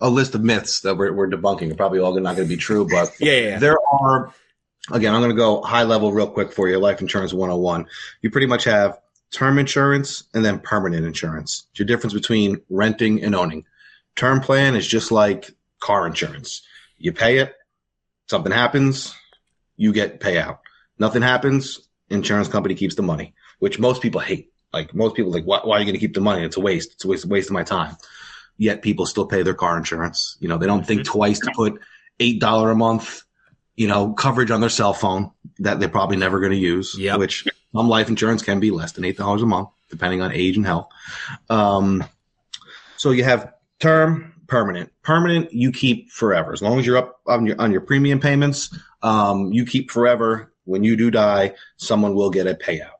a list of myths that we're, we're debunking are probably all not going to be true, but yeah, yeah, yeah. there are, again, I'm going to go high level real quick for you. Life insurance 101. You pretty much have term insurance and then permanent insurance. It's your difference between renting and owning. Term plan is just like car insurance. You pay it, something happens, you get payout. Nothing happens, insurance company keeps the money, which most people hate. Like most people like, why, why are you going to keep the money? It's a waste. It's a waste, waste of my time. Yet people still pay their car insurance. You know, they don't think mm-hmm. twice to put $8 a month, you know, coverage on their cell phone that they're probably never going to use, yep. which some life insurance can be less than eight dollars a month, depending on age and health. Um, so you have term, permanent. Permanent, you keep forever. As long as you're up on your on your premium payments, um, you keep forever. When you do die, someone will get a payout.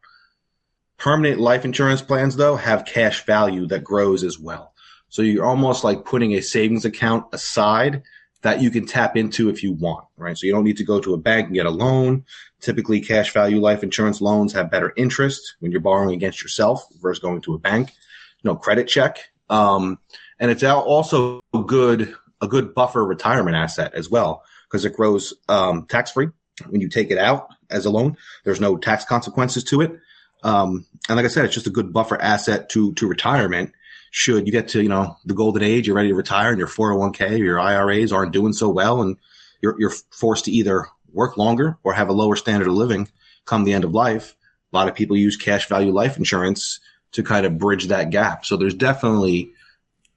Permanent life insurance plans, though, have cash value that grows as well. So you're almost like putting a savings account aside that you can tap into if you want, right? So you don't need to go to a bank and get a loan. Typically, cash value life insurance loans have better interest when you're borrowing against yourself versus going to a bank. No credit check. Um, and it's also good, a good buffer retirement asset as well because it grows um, tax free when you take it out as a loan. There's no tax consequences to it. Um, and like I said, it's just a good buffer asset to to retirement should you get to you know the golden age, you're ready to retire, and your 401k or your IRAs aren't doing so well, and you're you're forced to either work longer or have a lower standard of living come the end of life. A lot of people use cash value life insurance to kind of bridge that gap. So there's definitely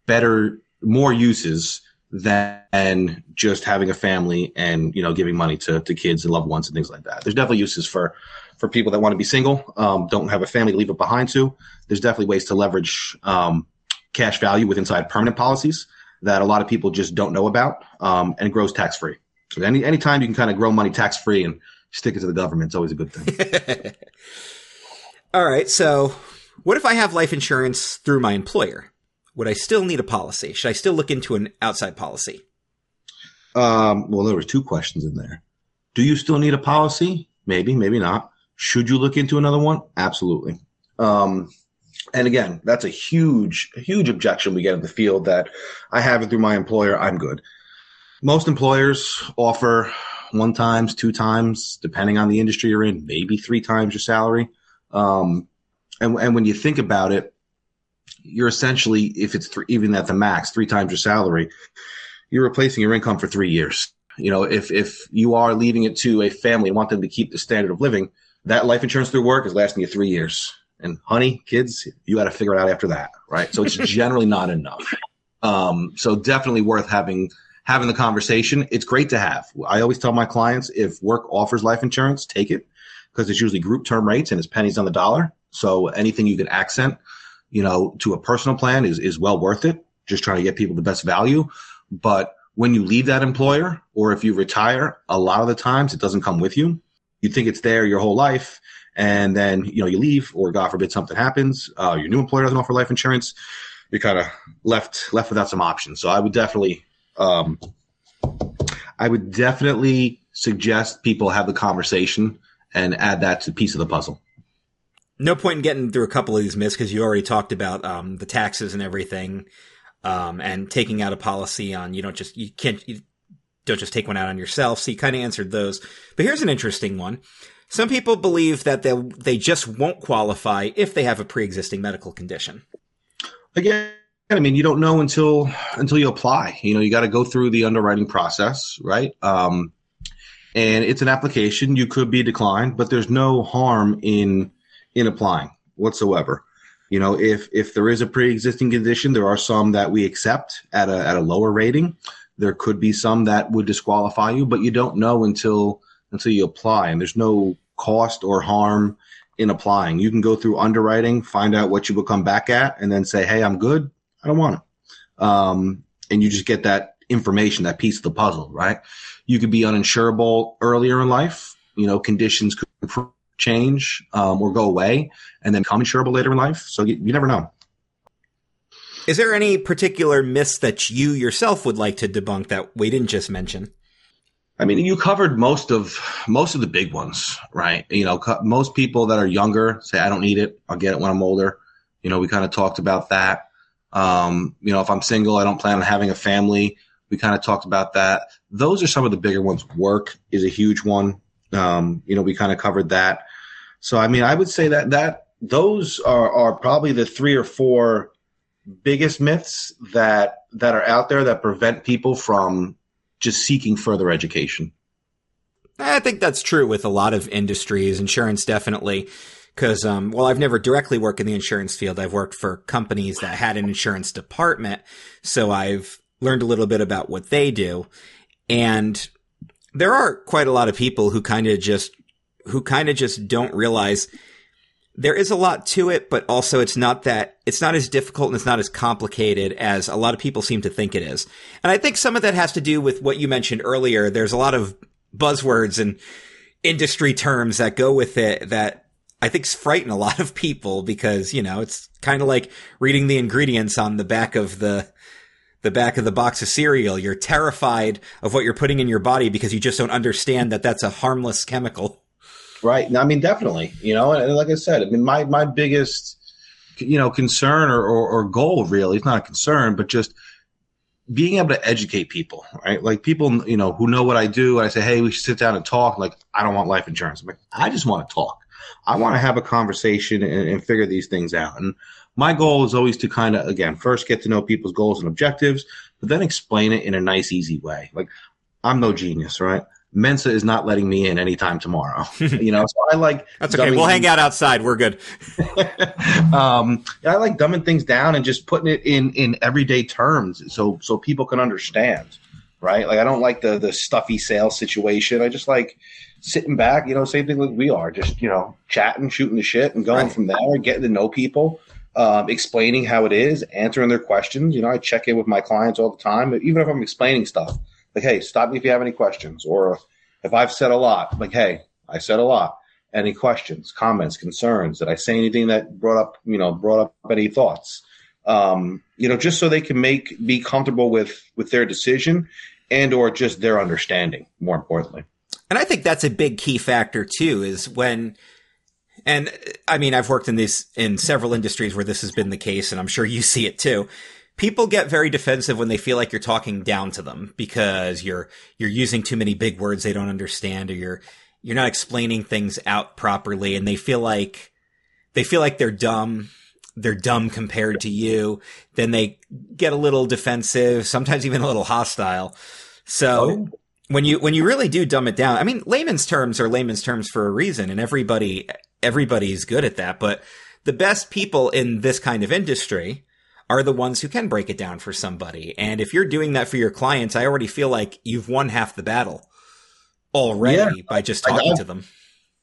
better, more uses than just having a family and you know giving money to, to kids and loved ones and things like that. There's definitely uses for for people that want to be single, um, don't have a family to leave it behind to. There's definitely ways to leverage um, cash value with inside permanent policies that a lot of people just don't know about, um, and grows tax free. So any anytime you can kind of grow money tax free and stick it to the government, it's always a good thing. All right, so what if I have life insurance through my employer? Would I still need a policy? Should I still look into an outside policy? Um, well, there were two questions in there. Do you still need a policy? Maybe, maybe not. Should you look into another one? Absolutely. Um, and again, that's a huge, huge objection we get in the field that I have it through my employer. I'm good. Most employers offer one times, two times, depending on the industry you're in, maybe three times your salary. Um, and, and when you think about it, you're essentially, if it's three, even at the max, three times your salary, you're replacing your income for three years. You know, if if you are leaving it to a family and want them to keep the standard of living, that life insurance through work is lasting you three years. And honey, kids, you got to figure it out after that, right? So it's generally not enough. Um, so definitely worth having having the conversation. It's great to have. I always tell my clients if work offers life insurance, take it because it's usually group term rates and it's pennies on the dollar. So anything you can accent, you know, to a personal plan is is well worth it. Just trying to get people the best value. But when you leave that employer or if you retire, a lot of the times it doesn't come with you. You think it's there your whole life. And then, you know, you leave or God forbid something happens. Uh, your new employer doesn't offer life insurance. You're kind of left, left without some options. So I would definitely, um, I would definitely suggest people have the conversation and add that to piece of the puzzle. No point in getting through a couple of these myths because you already talked about um, the taxes and everything, um, and taking out a policy on you don't just you can't you don't just take one out on yourself. So you kind of answered those. But here's an interesting one. Some people believe that they they just won't qualify if they have a pre-existing medical condition. Again, I mean, you don't know until until you apply. You know, you got to go through the underwriting process, right? Um, and it's an application. You could be declined, but there's no harm in in applying whatsoever. You know, if if there is a pre-existing condition, there are some that we accept at a at a lower rating. There could be some that would disqualify you, but you don't know until until you apply, and there's no cost or harm in applying. You can go through underwriting, find out what you will come back at, and then say, "Hey, I'm good. I don't want it," um, and you just get that information, that piece of the puzzle, right? You could be uninsurable earlier in life. You know, conditions could change um, or go away, and then become insurable later in life. So you, you never know. Is there any particular myths that you yourself would like to debunk that we didn't just mention? I mean, you covered most of most of the big ones, right? You know, most people that are younger say, "I don't need it. I'll get it when I'm older." You know, we kind of talked about that. Um, you know, if I'm single, I don't plan on having a family. We kind of talked about that. Those are some of the bigger ones. Work is a huge one. Um, you know, we kind of covered that. So, I mean, I would say that that those are are probably the three or four biggest myths that that are out there that prevent people from just seeking further education. I think that's true with a lot of industries, insurance definitely. Because, um, well, I've never directly worked in the insurance field. I've worked for companies that had an insurance department. So I've learned a little bit about what they do. And there are quite a lot of people who kind of just, who kind of just don't realize there is a lot to it, but also it's not that, it's not as difficult and it's not as complicated as a lot of people seem to think it is. And I think some of that has to do with what you mentioned earlier. There's a lot of buzzwords and industry terms that go with it that I think frighten a lot of people because, you know, it's kind of like reading the ingredients on the back of the, the back of the box of cereal. You're terrified of what you're putting in your body because you just don't understand that that's a harmless chemical. Right. I mean, definitely. You know, and like I said, I mean, my my biggest, you know, concern or, or, or goal really, it's not a concern, but just being able to educate people, right? Like people, you know, who know what I do. I say, hey, we should sit down and talk. Like, I don't want life insurance. I'm like, I just want to talk. I want to have a conversation and, and figure these things out. And my goal is always to kind of again first get to know people's goals and objectives, but then explain it in a nice, easy way. Like I'm no genius, right? Mensa is not letting me in anytime tomorrow. you know, so I like that's okay. We'll hang out outside. We're good. um, I like dumbing things down and just putting it in in everyday terms, so so people can understand. Right? Like I don't like the the stuffy sales situation. I just like sitting back. You know, same thing like we are, just you know, chatting, shooting the shit, and going right. from there, getting to know people. Um, explaining how it is, answering their questions. You know, I check in with my clients all the time, even if I'm explaining stuff like, hey, stop me if you have any questions. Or if I've said a lot, like, hey, I said a lot. Any questions, comments, concerns? Did I say anything that brought up, you know, brought up any thoughts? Um, you know, just so they can make be comfortable with with their decision and or just their understanding, more importantly. And I think that's a big key factor too, is when and I mean, I've worked in this in several industries where this has been the case, and I'm sure you see it too people get very defensive when they feel like you're talking down to them because you're you're using too many big words they don't understand or you're you're not explaining things out properly and they feel like they feel like they're dumb they're dumb compared to you then they get a little defensive sometimes even a little hostile so oh. when you when you really do dumb it down i mean layman's terms are layman's terms for a reason and everybody everybody's good at that but the best people in this kind of industry are the ones who can break it down for somebody. And if you're doing that for your clients, I already feel like you've won half the battle already yeah. by just talking to them.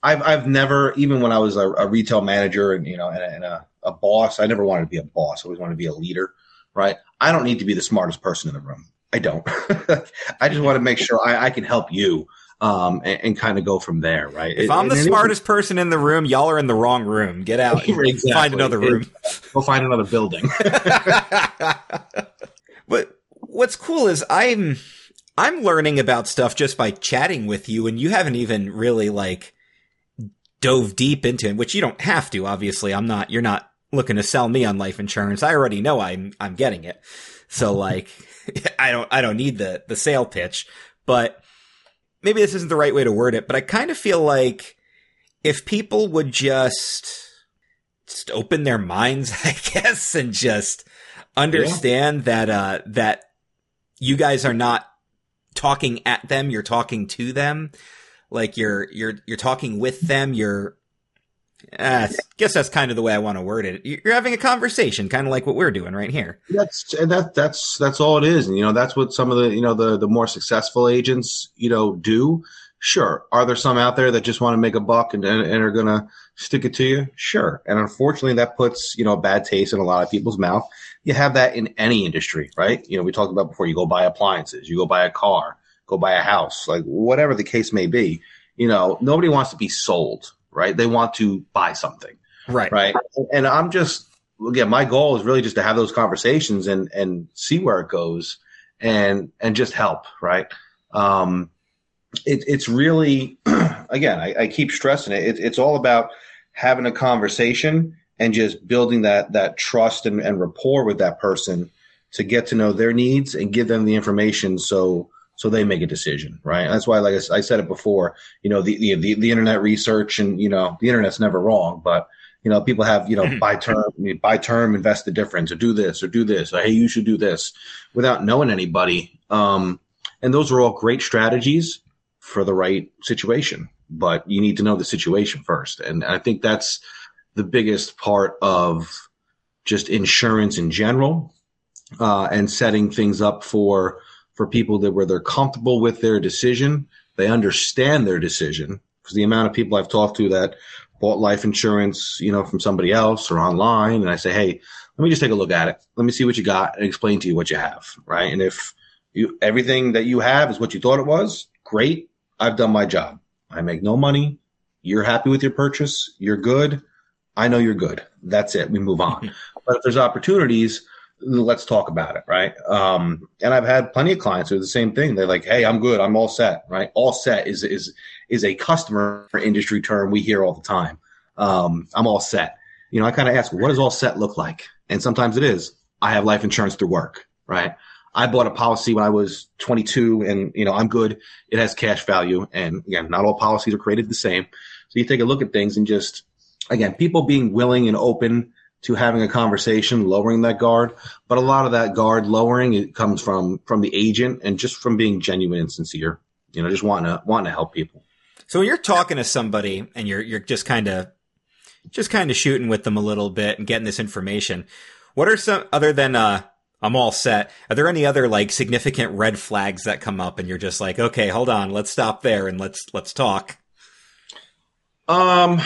I've I've never even when I was a, a retail manager and you know and, a, and a, a, boss, I never wanted to be a boss. I always wanted to be a leader, right? I don't need to be the smartest person in the room. I don't. I just want to make sure I, I can help you um, and, and kind of go from there, right? If I'm the smartest person in the room, y'all are in the wrong room. Get out. exactly. Find another room. Go find another building. but what's cool is I'm I'm learning about stuff just by chatting with you, and you haven't even really like dove deep into it, which you don't have to. Obviously, I'm not. You're not looking to sell me on life insurance. I already know I'm I'm getting it. So like, I don't I don't need the the sale pitch, but maybe this isn't the right way to word it, but I kind of feel like if people would just just open their minds, I guess, and just understand yeah. that uh that you guys are not talking at them, you're talking to them. Like you're you're you're talking with them, you're uh, I guess that's kind of the way I want to word it. You're having a conversation, kind of like what we're doing right here. That's and that that's that's all it is, and you know that's what some of the you know the the more successful agents you know do. Sure, are there some out there that just want to make a buck and and, and are gonna stick it to you? Sure, and unfortunately that puts you know a bad taste in a lot of people's mouth. You have that in any industry, right? You know we talked about before. You go buy appliances, you go buy a car, go buy a house, like whatever the case may be. You know nobody wants to be sold right? They want to buy something. Right. Right. And I'm just again, my goal is really just to have those conversations and and see where it goes and and just help, right? Um it, it's really again, I, I keep stressing it. it. It's all about having a conversation and just building that that trust and, and rapport with that person to get to know their needs and give them the information so so they make a decision, right? That's why, like I, said it before, you know, the, the, the internet research and you know the internet's never wrong, but you know people have you know mm-hmm. buy term, buy term, invest the difference, or do this or do this, or hey, you should do this, without knowing anybody. Um, and those are all great strategies for the right situation, but you need to know the situation first, and I think that's the biggest part of just insurance in general, uh, and setting things up for for people that where they're comfortable with their decision, they understand their decision. Because the amount of people I've talked to that bought life insurance, you know, from somebody else or online, and I say, hey, let me just take a look at it. Let me see what you got and explain to you what you have, right? And if you everything that you have is what you thought it was, great. I've done my job. I make no money. You're happy with your purchase. You're good. I know you're good. That's it. We move on. but if there's opportunities let's talk about it, right? Um, and I've had plenty of clients who are the same thing. They're like, "Hey, I'm good. I'm all set." Right? All set is is is a customer industry term we hear all the time. Um, I'm all set. You know, I kind of ask, "What does all set look like?" And sometimes it is, "I have life insurance through work." Right? I bought a policy when I was 22, and you know, I'm good. It has cash value, and again, not all policies are created the same. So you take a look at things and just, again, people being willing and open to having a conversation, lowering that guard. But a lot of that guard lowering it comes from from the agent and just from being genuine and sincere. You know, just wanting to wanting to help people. So when you're talking to somebody and you're you're just kind of just kind of shooting with them a little bit and getting this information, what are some other than uh I'm all set. Are there any other like significant red flags that come up and you're just like, okay, hold on, let's stop there and let's let's talk? Um,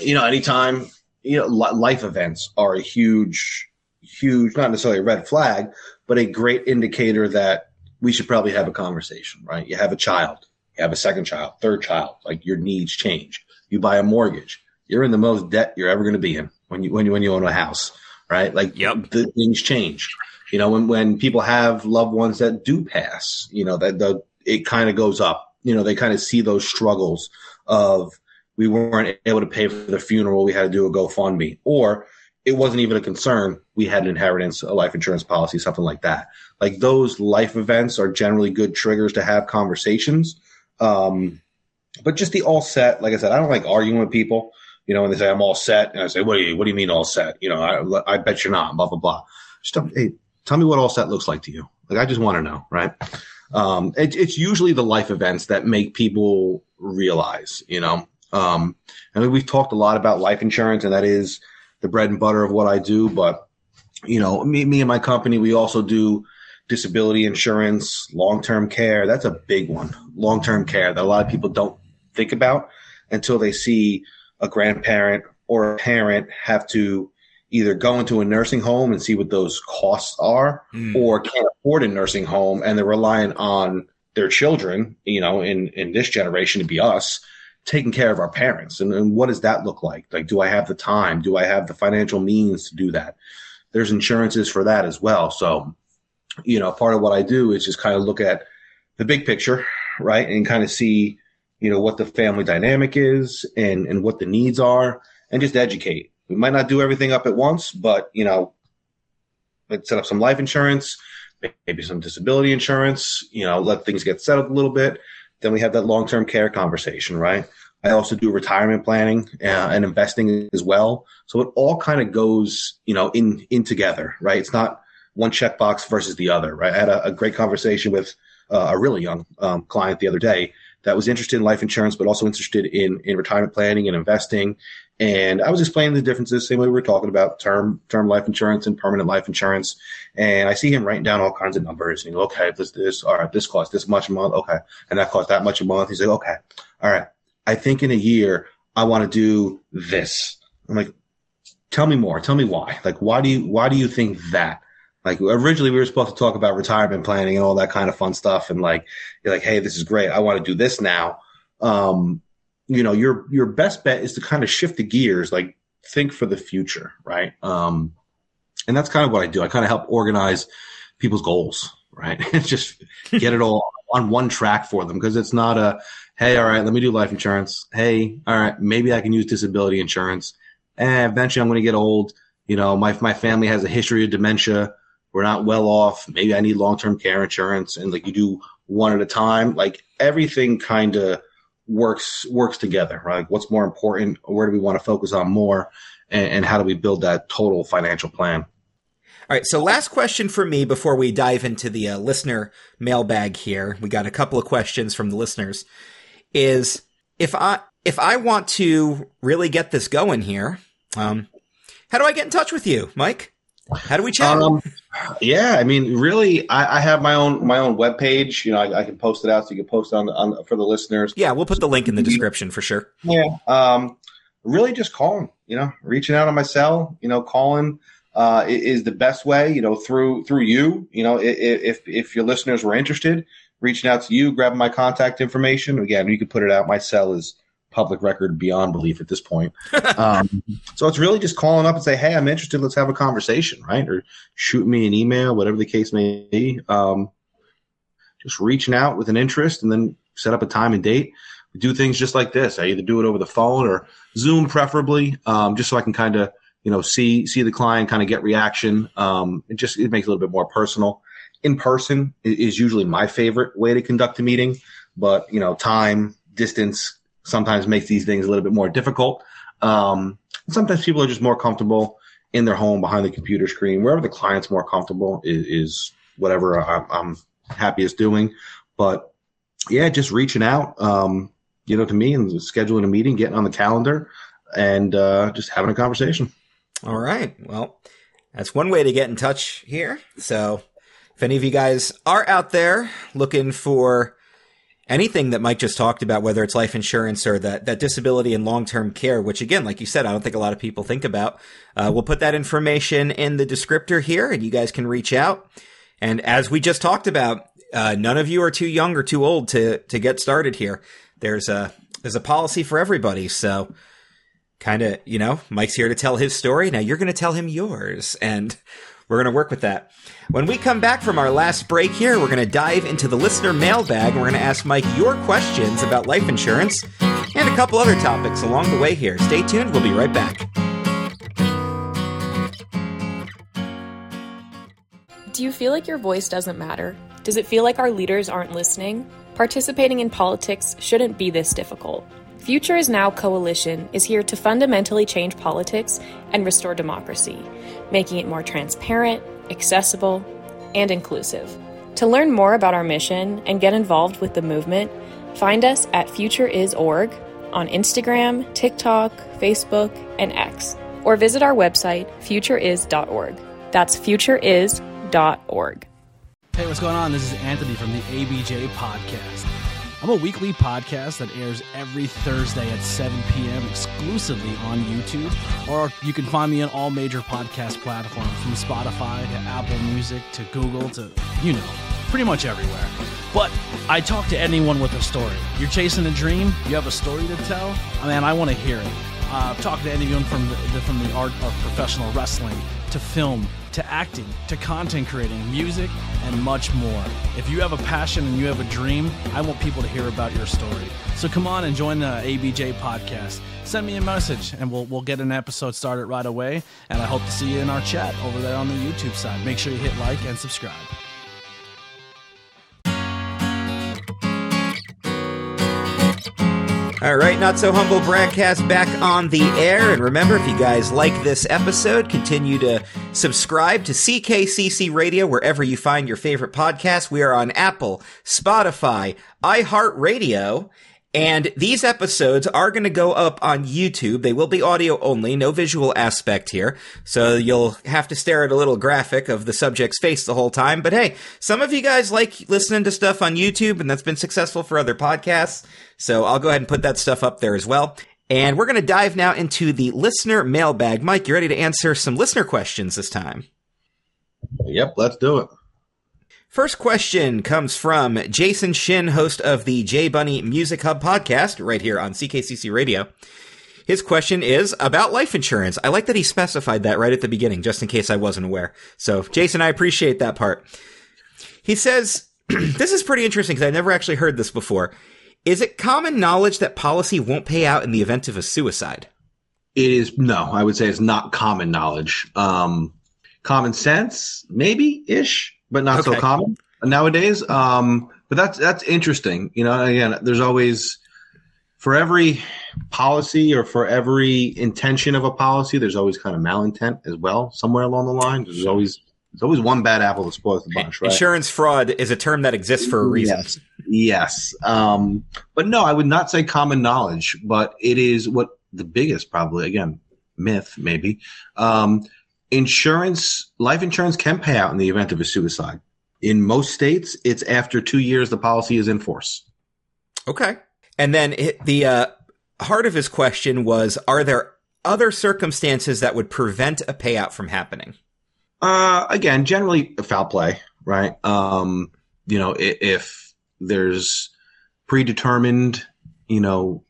you know, anytime you know life events are a huge, huge, not necessarily a red flag, but a great indicator that we should probably have a conversation. Right? You have a child, you have a second child, third child, like your needs change. You buy a mortgage, you're in the most debt you're ever going to be in when you when you when you own a house right? Like yep. the things change. You know, when, when people have loved ones that do pass, you know, that the, it kind of goes up. You know, they kind of see those struggles of we weren't able to pay for the funeral. We had to do a GoFundMe or it wasn't even a concern. We had an inheritance, a life insurance policy, something like that. Like those life events are generally good triggers to have conversations. Um, but just the all set, like I said, I don't like arguing with people you know, and they say I'm all set, and I say, what do you what do you mean all set? You know, I, I bet you're not. Blah blah blah. Just tell, hey, tell me what all set looks like to you. Like I just want to know, right? Um, it, it's usually the life events that make people realize, you know. Um, I mean, we've talked a lot about life insurance, and that is the bread and butter of what I do. But you know, me, me and my company, we also do disability insurance, long term care. That's a big one. Long term care that a lot of people don't think about until they see a grandparent or a parent have to either go into a nursing home and see what those costs are mm. or can't afford a nursing home and they're relying on their children, you know, in, in this generation to be us taking care of our parents. And, and what does that look like? Like, do I have the time? Do I have the financial means to do that? There's insurances for that as well. So, you know, part of what I do is just kind of look at the big picture, right? And kind of see, you know, what the family dynamic is and, and what the needs are and just educate. We might not do everything up at once, but, you know, let's set up some life insurance, maybe some disability insurance, you know, let things get settled a little bit. Then we have that long term care conversation, right? I also do retirement planning uh, and investing as well. So it all kind of goes, you know, in in together, right? It's not one checkbox versus the other, right? I had a, a great conversation with uh, a really young um, client the other day that was interested in life insurance, but also interested in, in retirement planning and investing. And I was explaining the differences, same way we were talking about term term life insurance and permanent life insurance. And I see him writing down all kinds of numbers. And okay, this this all right, this costs this much a month, okay, and that costs that much a month. He's like, okay, all right. I think in a year I want to do this. I'm like, tell me more. Tell me why. Like, why do you why do you think that? Like originally we were supposed to talk about retirement planning and all that kind of fun stuff. And like, you're like, Hey, this is great. I want to do this now. Um, you know, your, your best bet is to kind of shift the gears, like think for the future. Right. Um, and that's kind of what I do. I kind of help organize people's goals, right? just get it all on one track for them because it's not a, Hey, all right, let me do life insurance. Hey, all right, maybe I can use disability insurance. And eventually I'm going to get old. You know, my, my family has a history of dementia we're not well off. Maybe I need long term care insurance. And like you do one at a time. Like everything kind of works works together, right? Like what's more important? Where do we want to focus on more? And, and how do we build that total financial plan? All right. So last question for me before we dive into the uh, listener mailbag here. We got a couple of questions from the listeners. Is if I if I want to really get this going here, um, how do I get in touch with you, Mike? How do we chat? Um, yeah, I mean, really, I, I, have my own my own web page. You know, I, I, can post it out so you can post it on, on for the listeners. Yeah, we'll put the link in the description for sure. Yeah. Um, really, just calling. You know, reaching out on my cell. You know, calling uh, is the best way. You know, through through you. You know, if if your listeners were interested, reaching out to you, grabbing my contact information. Again, you can put it out. My cell is public record beyond belief at this point. Um, so it's really just calling up and say, "Hey, I'm interested. Let's have a conversation," right? Or shoot me an email, whatever the case may be. Um, just reaching out with an interest, and then set up a time and date. We do things just like this. I either do it over the phone or Zoom, preferably, um, just so I can kind of you know see see the client, kind of get reaction. Um, it just it makes it a little bit more personal. In person is usually my favorite way to conduct a meeting, but you know, time, distance, sometimes makes these things a little bit more difficult. Um, sometimes people are just more comfortable in their home behind the computer screen, wherever the client's more comfortable is, is whatever I'm, I'm happiest doing. But yeah, just reaching out, um, you know, to me and scheduling a meeting, getting on the calendar, and uh, just having a conversation. All right. Well, that's one way to get in touch here. So if any of you guys are out there looking for anything that Mike just talked about, whether it's life insurance or that, that disability and long-term care, which again, like you said, I don't think a lot of people think about. Uh, we'll put that information in the descriptor here and you guys can reach out. And as we just talked about, uh, none of you are too young or too old to, to get started here. There's a, there's a policy for everybody. So kind of, you know, Mike's here to tell his story. Now you're going to tell him yours and we're going to work with that. When we come back from our last break here, we're going to dive into the listener mailbag we're going to ask Mike your questions about life insurance and a couple other topics along the way here. Stay tuned. We'll be right back. Do you feel like your voice doesn't matter? Does it feel like our leaders aren't listening? Participating in politics shouldn't be this difficult. Future is Now Coalition is here to fundamentally change politics and restore democracy, making it more transparent, accessible, and inclusive. To learn more about our mission and get involved with the movement, find us at futureis.org on Instagram, TikTok, Facebook, and X, or visit our website, futureis.org. That's futureis.org. Hey, what's going on? This is Anthony from the ABJ Podcast. I'm a weekly podcast that airs every Thursday at 7 p.m. exclusively on YouTube, or you can find me on all major podcast platforms from Spotify to Apple Music to Google to, you know, pretty much everywhere. But I talk to anyone with a story. You're chasing a dream, you have a story to tell, man, I want to hear it. Uh, talk to anyone from the, from the art of professional wrestling to film to acting to content creating, music, and much more. If you have a passion and you have a dream, I want people to hear about your story. So come on and join the ABJ podcast. Send me a message and we'll, we'll get an episode started right away. And I hope to see you in our chat over there on the YouTube side. Make sure you hit like and subscribe. All right, Not So Humble BragCast back on the air. And remember, if you guys like this episode, continue to subscribe to CKCC Radio wherever you find your favorite podcast. We are on Apple, Spotify, iHeartRadio, and these episodes are going to go up on YouTube. They will be audio only, no visual aspect here. So you'll have to stare at a little graphic of the subject's face the whole time. But hey, some of you guys like listening to stuff on YouTube and that's been successful for other podcasts. So I'll go ahead and put that stuff up there as well. And we're going to dive now into the listener mailbag. Mike, you ready to answer some listener questions this time? Yep, let's do it. First question comes from Jason Shin, host of the J Bunny Music Hub podcast, right here on CKCC Radio. His question is about life insurance. I like that he specified that right at the beginning, just in case I wasn't aware. So, Jason, I appreciate that part. He says, this is pretty interesting because I never actually heard this before. Is it common knowledge that policy won't pay out in the event of a suicide? It is no, I would say it's not common knowledge. Um, common sense, maybe ish but not okay. so common nowadays. Um, but that's that's interesting. You know, again, there's always for every policy or for every intention of a policy, there's always kind of malintent as well somewhere along the line. There's always there's always one bad apple that spoils the bunch, right? Insurance fraud is a term that exists for a reason. Yes, yes. Um, but no, I would not say common knowledge, but it is what the biggest probably again myth maybe um, insurance, life insurance can pay out in the event of a suicide. In most states, it's after two years the policy is in force. Okay. And then it, the uh, heart of his question was Are there other circumstances that would prevent a payout from happening? Uh, again, generally foul play, right? Um, you know, if, if there's predetermined, you know,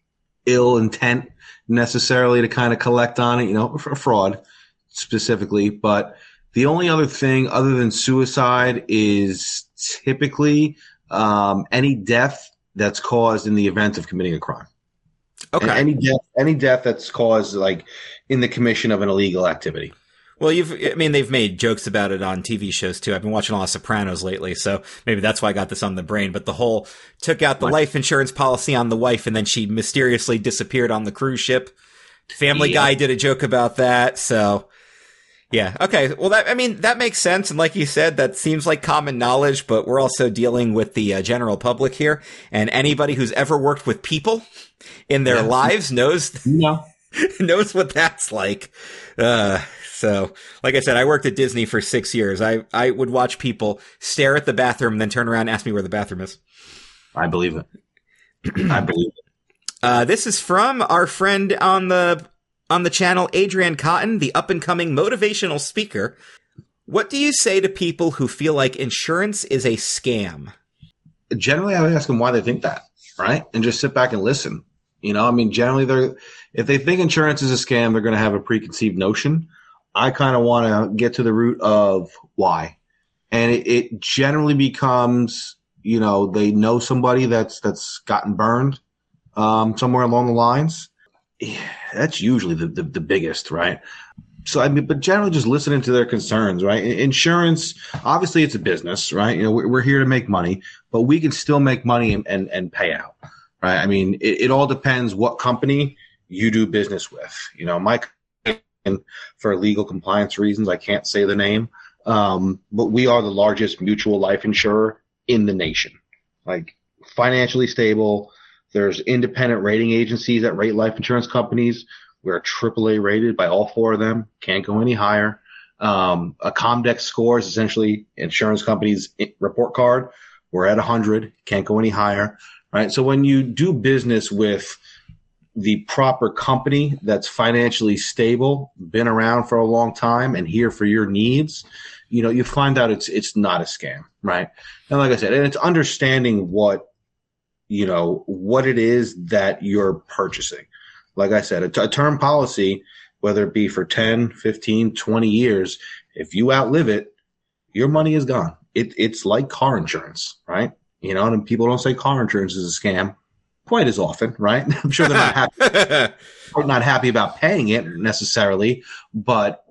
ill intent necessarily to kind of collect on it, you know, fraud specifically, but the only other thing other than suicide is typically um, any death that's caused in the event of committing a crime. Okay. And any death, any death that's caused like in the commission of an illegal activity. Well, you've, I mean, they've made jokes about it on TV shows too. I've been watching a lot of Sopranos lately, so maybe that's why I got this on the brain. But the whole took out the what? life insurance policy on the wife and then she mysteriously disappeared on the cruise ship. Family Guy did a joke about that. So Yeah. Okay. Well, that I mean that makes sense, and like you said, that seems like common knowledge. But we're also dealing with the uh, general public here, and anybody who's ever worked with people in their Yeah. lives knows No. knows what that's like. Uh, so, like I said, I worked at Disney for six years. I I would watch people stare at the bathroom, and then turn around and ask me where the bathroom is. I believe it. I believe it. Uh, this is from our friend on the on the channel, Adrian Cotton, the up and coming motivational speaker. What do you say to people who feel like insurance is a scam? generally I would ask them why they think that, right? And just sit back and listen. You know, I mean, generally they're, if they think insurance is a scam, they're going to have a preconceived notion. I kind of want to get to the root of why. And it, it generally becomes, you know, they know somebody that's, that's gotten burned, um, somewhere along the lines. That's usually the, the, the biggest, right? So I mean, but generally just listening to their concerns, right? Insurance, obviously it's a business, right? You know, we're, here to make money but we can still make money and, and, and pay out, right? I mean, it, it all depends what company you do business with. You know, my company, for legal compliance reasons, I can't say the name, um, but we are the largest mutual life insurer in the nation. Like financially stable. There's independent rating agencies that rate life insurance companies. We're AAA rated by all four of them. Can't go any higher. Um, a Comdex score is essentially insurance company's report card. We're at 100, can't go any higher, right? So when you do business with the proper company that's financially stable, been around for a long time and here for your needs, you know, you find out it's it's not a scam, right? And like I said, and it's understanding what you know, what it is that you're purchasing. Like I said, a, t- a term policy, whether it be for 10, 15, 20 years, if you outlive it, your money is gone it, it's like car insurance, right? You know, and people don't say car insurance is a scam quite as often, right? I'm sure they're not happy, not happy about paying it necessarily, but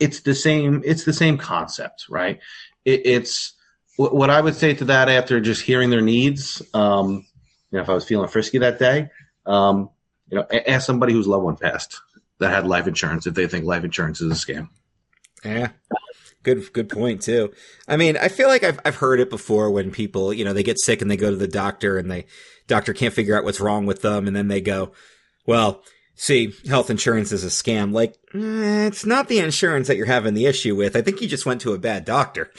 it's the same. It's the same concept, right? It, it's what, what I would say to that after just hearing their needs. Um, you know, if I was feeling frisky that day, um, you know, ask somebody whose loved one passed that had life insurance if they think life insurance is a scam. Yeah. Good, good point too. I mean, I feel like I've I've heard it before when people, you know, they get sick and they go to the doctor and they doctor can't figure out what's wrong with them, and then they go, "Well, see, health insurance is a scam." Like, eh, it's not the insurance that you're having the issue with. I think you just went to a bad doctor,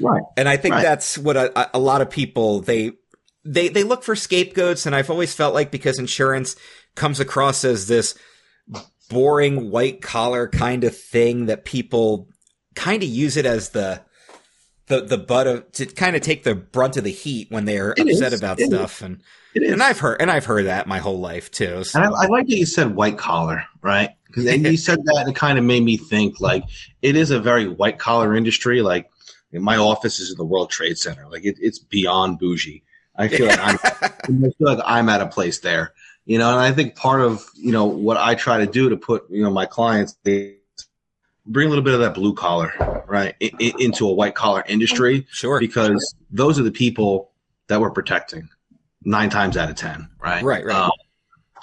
Right. and I think Right. that's what a, a lot of people they they they look for scapegoats, and I've always felt like because insurance comes across as this boring white collar kind of thing that people kind of use it as the the the butt of to kind of take the brunt of the heat when they're It upset is. about It is. stuff and and I've heard and I've heard that my whole life too. So. And I, I like that you said white collar, right? Because you said that, and it kind of made me think like it is a very white collar industry. Like my office is in the World Trade Center. Like it, it's beyond bougie. I feel like I'm, I feel like I'm at a place there, you know. And I think part of you know what I try to do to put you know my clients bring a little bit of that blue collar right i i into a white collar industry Sure. because those are the people that we're protecting nine times out of ten, right? Right, right. Um,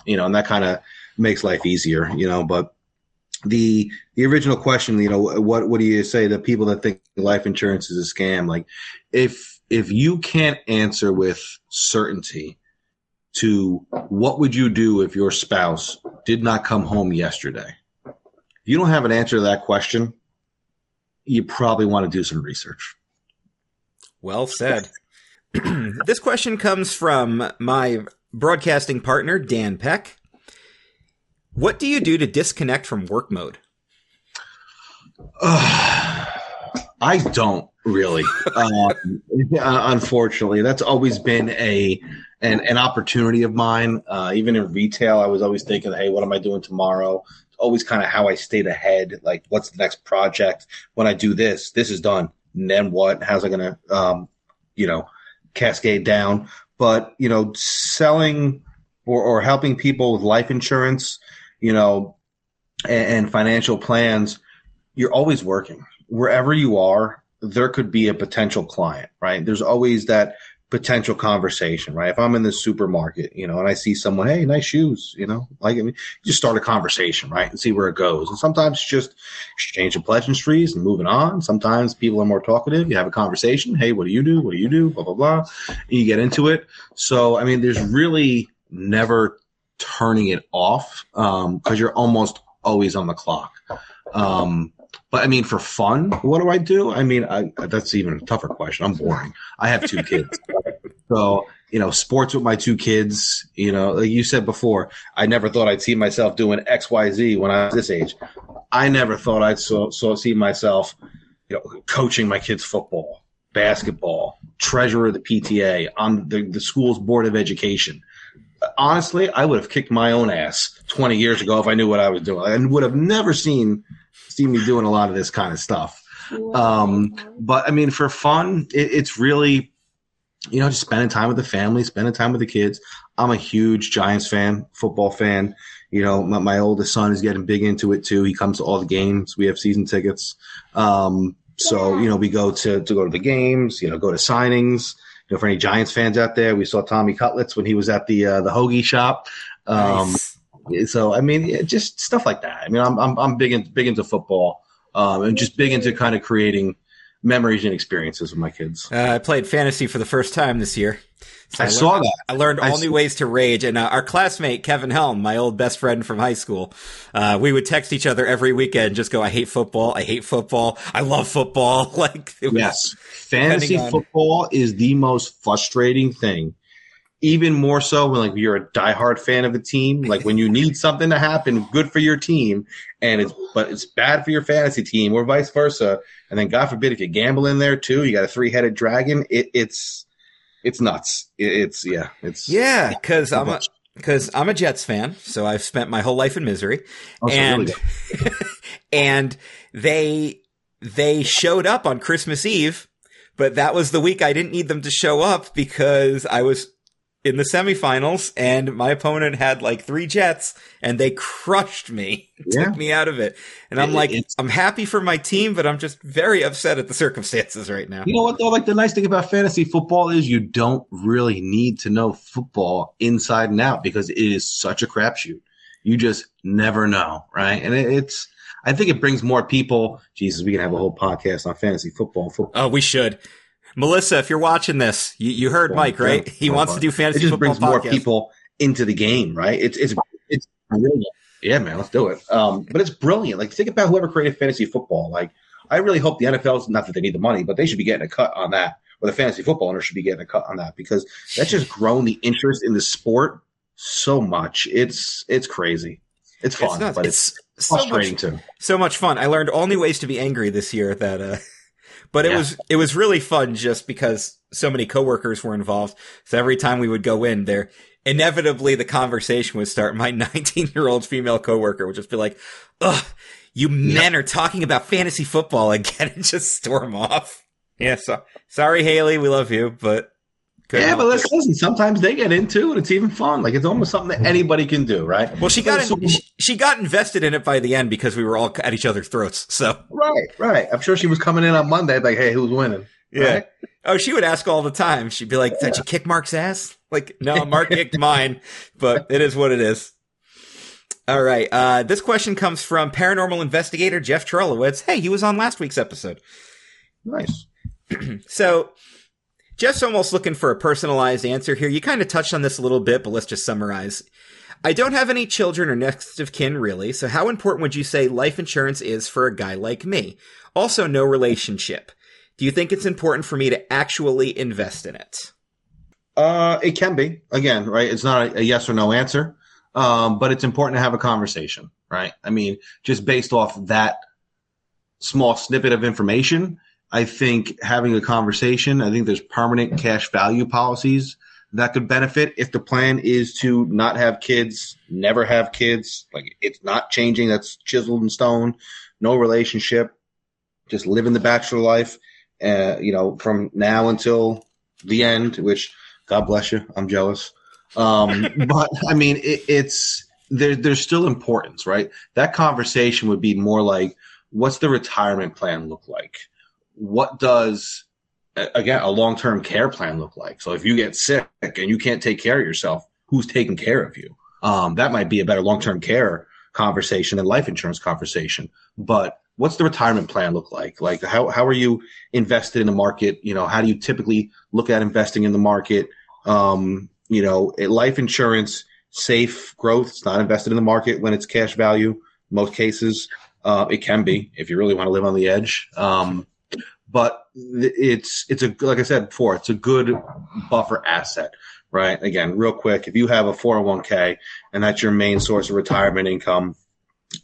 you know, and that kind of makes life easier, you know. But the the original question, you know, what what do you say to people that think life insurance is a scam? Like, if if you can't answer with certainty to what would you do if your spouse did not come home yesterday? If you don't have an answer to that question, you probably want to do some research. Well said. this question comes from my broadcasting partner Dan Peck. What do you do to disconnect from work mode? I don't really. Um, unfortunately, that's always been a an, an opportunity of mine. Uh, even in retail, I was always thinking, "Hey, what am I doing tomorrow?" It's always kind of how I stayed ahead. Like, what's the next project? When I do this, this is done. And then what? How's it going to, um, you know, cascade down? But you know, selling or, or helping people with life insurance, you know, and, and financial plans, you're always working wherever you are, there could be a potential client, right? There's always that potential conversation, right? If I'm in the supermarket, you know, and I see someone, hey, nice shoes, you know, like I mean, just start a conversation, right, and see where it goes. And sometimes just exchanging pleasantries and moving on. Sometimes people are more talkative. You have a conversation. Hey, what do you do? What do you do? Blah blah blah. And you get into it. So I mean, there's really never turning it off because um, you're almost always on the clock. Um, but I mean, for fun, what do I do? I mean, I, that's even a tougher question. I'm boring. I have two kids. so, you know, sports with my two kids, you know, like you said before, I never thought I'd see myself doing X, Y, Z when I was this age. I never thought I'd so, so see myself, you know, coaching my kids football, basketball, treasurer of the PTA on the, the school's board of education honestly, I would have kicked my own ass 20 years ago if I knew what I was doing and would have never seen see me doing a lot of this kind of stuff. Um, but I mean, for fun, it, it's really, you know, just spending time with the family, spending time with the kids. I'm a huge Giants fan, football fan. You know, my, my oldest son is getting big into it too. He comes to all the games. We have season tickets. Um, so, you know, we go to, to go to the games, you know, go to signings. You know, for any Giants fans out there, we saw Tommy Cutlets when he was at the, uh, the hoagie shop. Um, nice so I mean, just stuff like that. I mean, I'm I'm, I'm big into big into football, um, and just big into kind of creating memories and experiences with my kids. Uh, I played fantasy for the first time this year. So I, I, saw that. I learned all I new ways to rage, and uh, our classmate Kevin Helm, my old best friend from high school, uh, we would text each other every weekend, just go, "I hate football. I hate football. I love football." like, yes, fantasy on... football is the most frustrating thing even more so when like you're a diehard fan of a team. Like when you need something to happen good for your team, and it's but it's bad for your fantasy team, or vice versa. And then God forbid if you gamble in there too, you got a three headed dragon. It, it's it's nuts. It, it's yeah, it's yeah. Because I'm a because I'm a Jets fan, so I've spent my whole life in misery, oh, and really and they they showed up on Christmas Eve. But that was the week I didn't need them to show up because I was in the semifinals and my opponent had like three jets and they crushed me, yeah. took me out of it. And I'm like, it's, I'm happy for my team, but I'm just very upset at the circumstances right now. You know what though? Like the nice thing about fantasy football is you don't really need to know football inside and out because it is such a crapshoot. You just never know, right? And it, it's, I think it brings more people. Jesus, we can have a whole podcast on fantasy football. football. Oh, we should. Melissa, if you're watching this, you, you heard yeah, Mike, right? He wants to do fantasy. Football. It just brings more people into the game, right? It's it's it's brilliant. Yeah, man, let's do it. Um, but it's brilliant. Like think about whoever created fantasy football. Like I really hope the NFL's not that they need the money, but they should be getting a cut on that. Or the fantasy football owner should be getting a cut on that because that's just grown the interest in the sport so much. It's it's crazy. It's fun, it's but it's, it's frustrating so much, too. So much fun. I learned all new ways to be angry this year that uh but it yeah. was it was really fun just because so many coworkers were involved. So every time we would go in there, inevitably the conversation would start. My 19 year old female coworker would just be like, "Ugh, you men are talking about fantasy football again," and just storm off. Yeah, so sorry, Haley, we love you, but yeah, but let's listen. Sometimes they get into it. It's even fun. Like it's almost something that anybody can do, right? Well, she got in, she, she got invested in it by the end because we were all at each other's throats. So right, right. I'm sure she was coming in on Monday like, "Hey, who's winning?" Yeah. Right? Oh, she would ask all the time. She'd be like, yeah. "Did you kick Mark's ass?" Like, no, Mark kicked mine, but it is what it is. All right. Uh, this question comes from paranormal investigator Jeff Trolowitz. Hey, he was on last week's episode. Nice. so Jeff's almost looking for a personalized answer here. You kind of touched on this a little bit, but let's just summarize. I don't have any children or next of kin really, so how important would you say life insurance is for a guy like me? Also, no relationship. Do you think it's important for me to actually invest in it? Uh, it can be. Again, right? It's not a, a yes or no answer, um, but it's important to have a conversation, right? I mean, just based off that small snippet of information, I think having a conversation, I think there's permanent cash value policies that could benefit if the plan is to not have kids, never have kids. Like it's not changing. That's chiseled in stone. No relationship. Just living the bachelor life, uh, you know, from now until the end, which God bless you. I'm jealous. Um, but I mean, it, it's there, there's still importance, right? That conversation would be more like, what's the retirement plan look like? What does again a long-term care plan look like? So if you get sick and you can't take care of yourself, who's taking care of you? Um, that might be a better long-term care conversation than life insurance conversation. But what's the retirement plan look like? Like how how are you invested in the market? You know, how do you typically look at investing in the market? Um, you know, life insurance, safe growth. It's not invested in the market when it's cash value. Most cases, uh, it can be if you really want to live on the edge. Um, but it's it's a like I said before, it's a good buffer asset, right? Again, real quick, if you have a 401k and that's your main source of retirement income,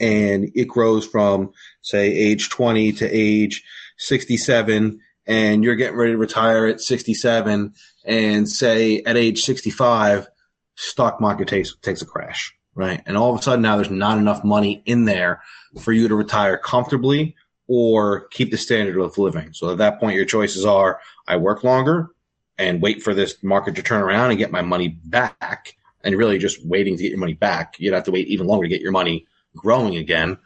and it grows from say age 20 to age 67 and you're getting ready to retire at 67 and say at age 65 stock market takes takes a crash right and all of a sudden now there's not enough money in there for you to retire comfortably or keep the standard of living. So at that point your choices are i work longer and wait for this market to turn around and get my money back and really just waiting to get your money back. You'd have to wait even longer to get your money growing again.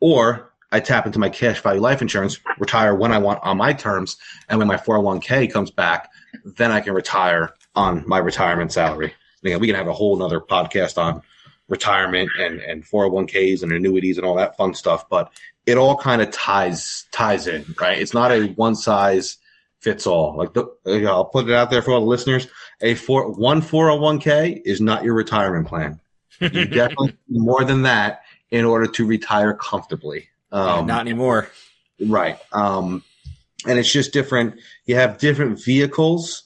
Or I tap into my cash value life insurance, retire when I want on my terms, and when my 401k comes back, then I can retire on my retirement salary. again, we can have a whole nother podcast on retirement and, and 401ks and annuities and all that fun stuff, but it all kind of ties ties in, right? It's not a one size fits all. Like the, I'll put it out there for all the listeners. A four one 401k is not your retirement plan. You definitely more than that in order to retire comfortably. Um, yeah, not anymore. Right. Um, and it's just different. You have different vehicles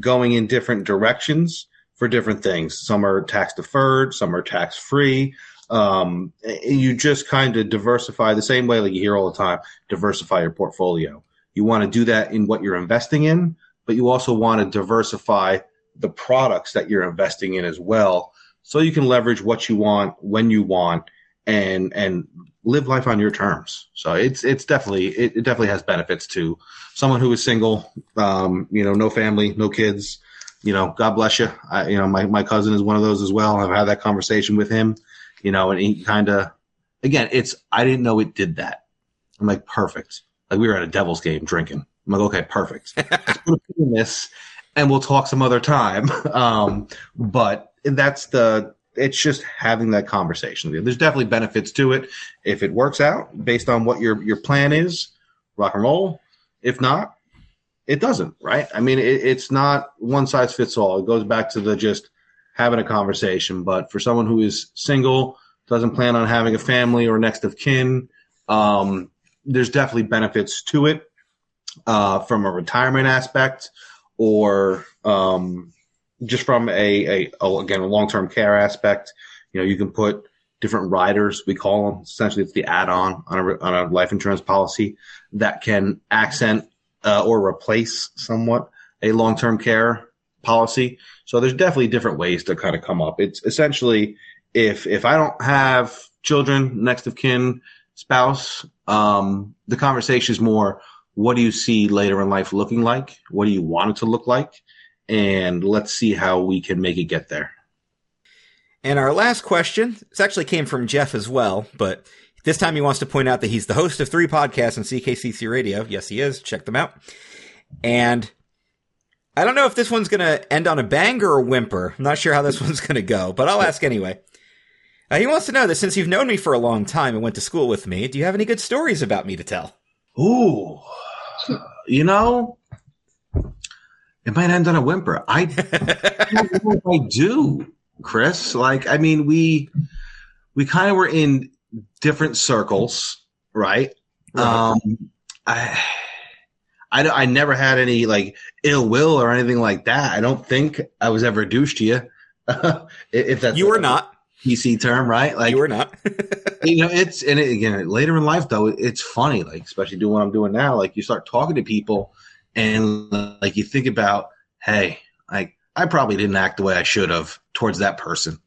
going in different directions for different things. Some are tax deferred, some are tax free. Um, you just kind of diversify the same way, like you hear all the time, diversify your portfolio. You want to do that in what you're investing in, but you also want to diversify the products that you're investing in as well. So you can leverage what you want when you want and and live life on your terms. So it's it's definitely it, it definitely has benefits to someone who is single, um, you know, no family, no kids. You know, God bless you. I, you know, my my cousin is one of those as well. I've had that conversation with him. You know, and he kind of, again, it's I didn't know it did that. I'm like perfect. Like we were at a Devils game drinking. I'm like, okay, perfect. Let's put in this, and we'll talk some other time. Um, but that's the it's just having that conversation. There's definitely benefits to it if it works out based on what your your plan is. Rock and roll. If not, it doesn't. Right? I mean, it, it's not one size fits all. It goes back to the just having a conversation. But for someone who is single, doesn't plan on having a family or next of kin, um, there's definitely benefits to it uh, from a retirement aspect or um, just from a, a, a again a long term care aspect, you know, you can put different riders. We call them essentially it's the add on on a on a life insurance policy that can accent uh, or replace somewhat a long term care policy. So there's definitely different ways to kind of come up. It's essentially if if I don't have children, next of kin, spouse, um, the conversation is more what do you see later in life looking like? What do you want it to look like? and let's see how we can make it get there. And our last question, this actually came from Jeff as well, but this time he wants to point out that he's the host of three podcasts on CKCC Radio. Yes, he is. Check them out. And I don't know if this one's going to end on a bang or a whimper. I'm not sure how this one's going to go, but I'll ask anyway. Uh, he wants to know that since you've known me for a long time and went to school with me, do you have any good stories about me to tell? Ooh, you know, it might end on a whimper. I, I do, Chris. Like, I mean, we we kind of were in different circles, right? Um, I, I, I never had any like ill will or anything like that. I don't think I was ever a douche to you. if that's you were not PC term, right? Like you were not. you know, it's and it, again later in life though, it's funny. Like especially doing what I'm doing now. Like you start talking to people and like you think about, hey, like I probably didn't act the way I should have towards that person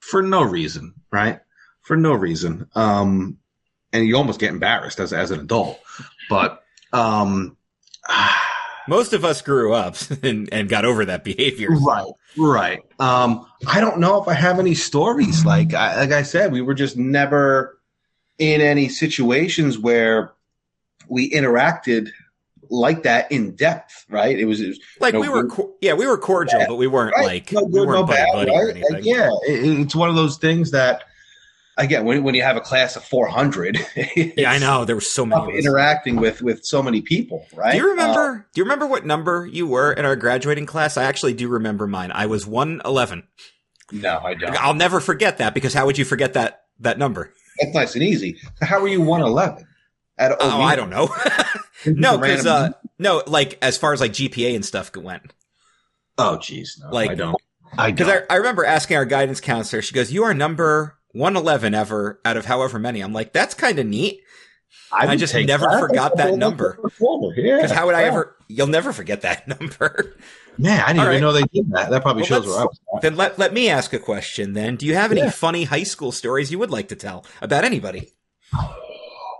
for no reason, right? For no reason. Um, and you almost get embarrassed as as an adult, but um. Most of us grew up and, and got over that behavior. Right, right. Um, I don't know if I have any stories. Like I, like I said, we were just never in any situations where we interacted like that in depth, right? It was, it was like we were, co- yeah, we were cordial, Yeah, but we weren't right. like no we weren't no buddy bad, buddy or anything. Like, yeah, it, it's one of those things that again, when when you have a class of four hundred, Yeah, I know there were so many. interacting with with so many people, right? Do you Uh, remember? do you remember what number you were in our graduating class? I actually do remember mine. I was one eleven. no, I don't. I'll never forget that because how would you forget that that number? That's nice and easy. How are you one eleven? At Oh, I don't know. no, because uh, no, like as far as like GPA and stuff went. oh, jeez, no, like- I don't. I Because. I, I remember asking our guidance counselor. She goes, "You are number one eleven ever out of however many." I'm like, "That's kind of neat." I would just never that. forgot that number. forward. Yeah. Because how would I yeah. ever? You'll never forget that number. Man, I didn't All even right. know they did that. That probably Well, shows where I was. at. then let let me ask a question. Then, do you have any Yeah. funny high school stories you would like to tell about anybody?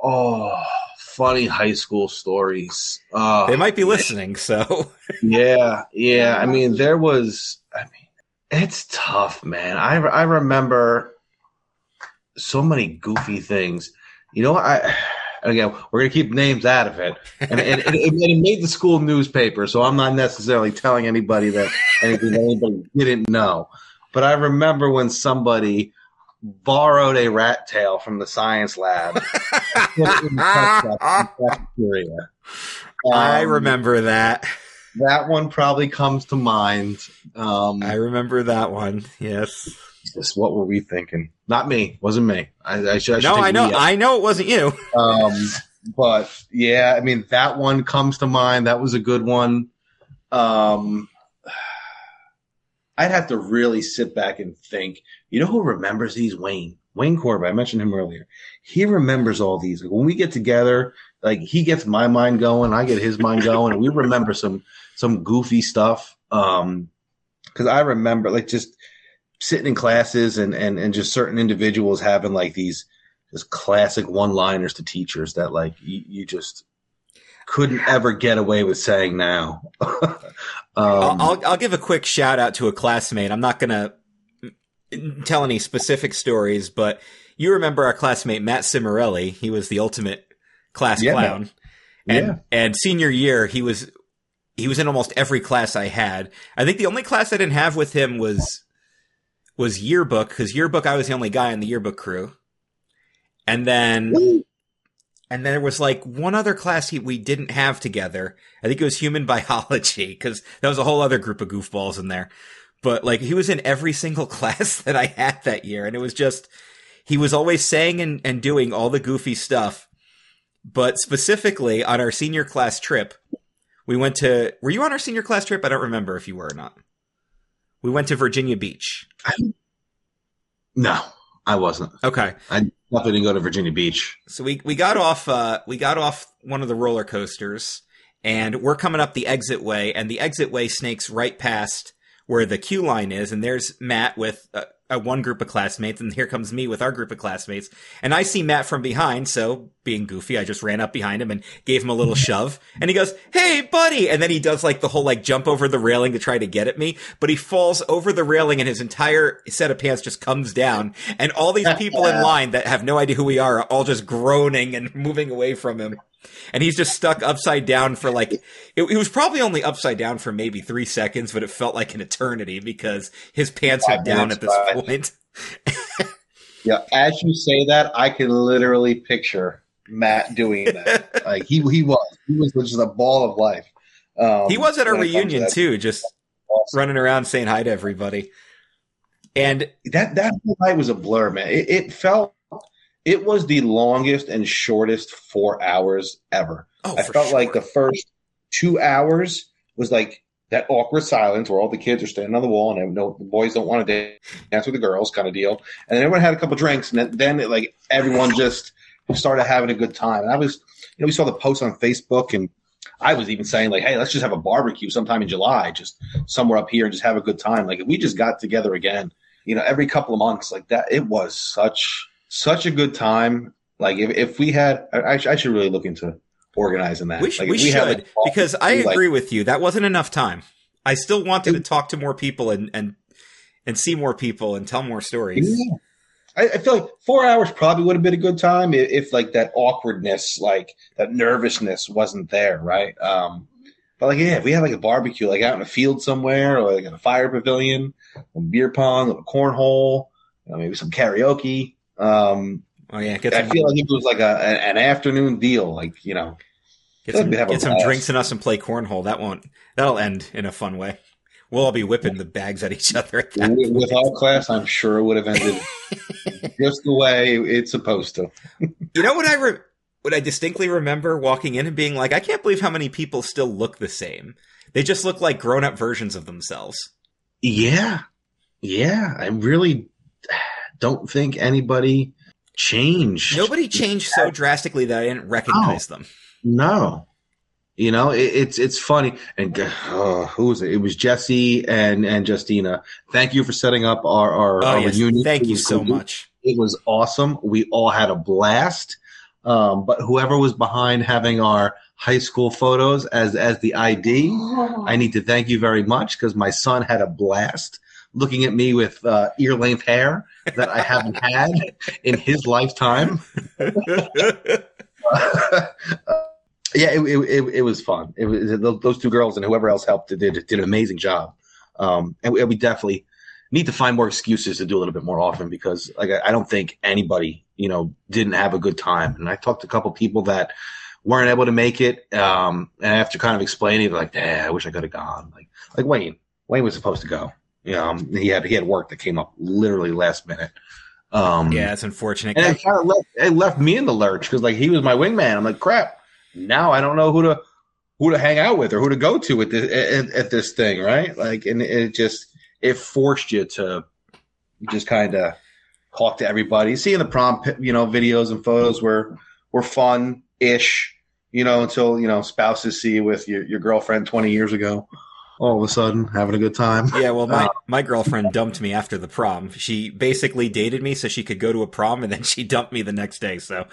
Oh, funny high school stories. Oh, They might be listening, so Yeah, yeah. I mean, there was. I mean, it's tough, man. I I remember so many goofy things. You know, I again we're gonna keep names out of it, and, and, and, it, and it made the school newspaper. So I'm not necessarily telling anybody that anything that anybody didn't know. But I remember when somebody borrowed a rat tail from the science lab. put it in the test tub in cafeteria. I Um, remember that. that one probably comes to mind. Um, I remember that one. Yes. Just what were we thinking? Not me. Wasn't me. I, I should. I should No, I know. I know it wasn't you. Um, but yeah, I mean that one comes to mind. That was a good one. Um, I'd have to really sit back and think. You know who remembers these? Wayne. Wayne Corbett. I mentioned him earlier. He remembers all these. Like, when we get together, like he gets my mind going, I get his mind going, and we remember some some goofy stuff. Um, because I remember like just sitting in classes and and and just certain individuals having like these just classic one-liners to teachers that like you, you just couldn't ever get away with saying now. um, I'll, I'll I'll give a quick shout out to a classmate. I'm not gonna tell any specific stories, but you remember our classmate Matt Cimarelli? He was the ultimate class Yeah. clown, and Yeah. and senior year he was he was in almost every class I had. I think the only class I didn't have with him was was yearbook because yearbook I was the only guy in the yearbook crew, and then. And then there was like one other class he, we didn't have together. I think it was human biology because that was a whole other group of goofballs in there. But like he was in every single class that I had that year. And it was just, he was always saying and, and doing all the goofy stuff. But specifically on our senior class trip, we went to, were you on our senior class trip? I don't remember if you were or not. We went to Virginia Beach. no, I wasn't. Okay. I definitely didn't go to Virginia Beach. So we we got off uh we got off one of the roller coasters and we're coming up the exit way and the exit way snakes right past where the queue line is and there's Matt with uh, a one group of classmates and here comes me with our group of classmates. And I see Matt from behind so being goofy I just ran up behind him and gave him a little shove. And he goes hey buddy! And then he does like the whole like jump over the railing to try to get at me. But he falls over the railing and his entire set of pants just comes down. And all these people in line that have no idea who we are are all just groaning and moving away from him and he's just stuck upside down for like it, it was probably only upside down for maybe three seconds but it felt like an eternity because his pants are down at this five. point Yeah, as you say that, I can literally picture Matt doing that. like he he was he was just a ball of life. Um, he was at a to reunion too just Awesome. running around saying hi to everybody and that that whole night was a blur, man. It, it felt it was the longest and shortest four hours ever. oh I felt sure. like the first two hours was like that awkward silence where all the kids are standing on the wall and no, the boys don't want to dance with the girls, kind of deal. And then everyone had a couple drinks, and then, then it, like everyone just started having a good time. And I was, you know, we saw the post on Facebook, and I was even saying like, "Hey, let's just have a barbecue sometime in July, just somewhere up here, and just have a good time." Like if we just got together again, you know, every couple of months, like that. It was such such a good time. Like if, if we had, I, I should really look into organizing that. we, sh- Like, we had, should like, because i like- agree with you that wasn't enough time i still wanted to talk to more people and and and see more people and tell more stories Yeah. I, I feel like four hours probably would have been a good time if, if like that awkwardness, like that nervousness wasn't there, right? Um, but like, yeah, if we had like a barbecue, like out in a field somewhere, or like in a fire pavilion, a beer pong, a cornhole, you know, maybe some karaoke. Um, Oh yeah, get I feel like it was like a, an afternoon deal, like you know, get some, like get some drinks in us and play cornhole. That won't. That'll end in a fun way. We'll all be whipping the bags at each other. At with, with our class, I'm sure it would have ended just the way it's supposed to. You know what I re- what I distinctly remember walking in and being like, I can't believe how many people still look the same. They just look like grown up versions of themselves. Yeah, yeah, I really don't think anybody changed. Nobody changed so drastically that I didn't recognize them. No. You know, it, it's it's funny. And uh, who was it? It was Jesse and and Justina. Thank you for setting up our our, Oh our yes, reunion. thank you so cool. much. It was awesome. We all had a blast. Um, but whoever was behind having our high school photos as as the ID, I need to thank you very much because my son had a blast looking at me with uh, ear length hair that I haven't had in his lifetime. yeah, it, it, it, was fun. It was those two girls and whoever else helped did did an amazing job. Um, and we, we definitely need to find more excuses to do a little bit more often because like I, I don't think anybody you know didn't have a good time. And I talked to a couple people that weren't able to make it. Um, and after kind of explaining, like, "Yeah, I wish I could have gone." Like like Wayne, Wayne was supposed to go. Um, he had he had work that came up literally last minute. Um, yeah, it's unfortunate. and it kind of left, it left me in the lurch because like he was my wingman. I'm like, crap. Now I don't know who to who to hang out with or who to go to at this at, at this thing, right? Like, and it just it forced you to just kind of talk to everybody. Seeing the prom, you know, videos and photos were were fun ish, you know, until you know spouses see you with your your girlfriend 20 years ago. All of a sudden, having a good time. Yeah, well, my, Uh, my girlfriend dumped me after the prom. She basically dated me so she could go to a prom, and then she dumped me the next day. So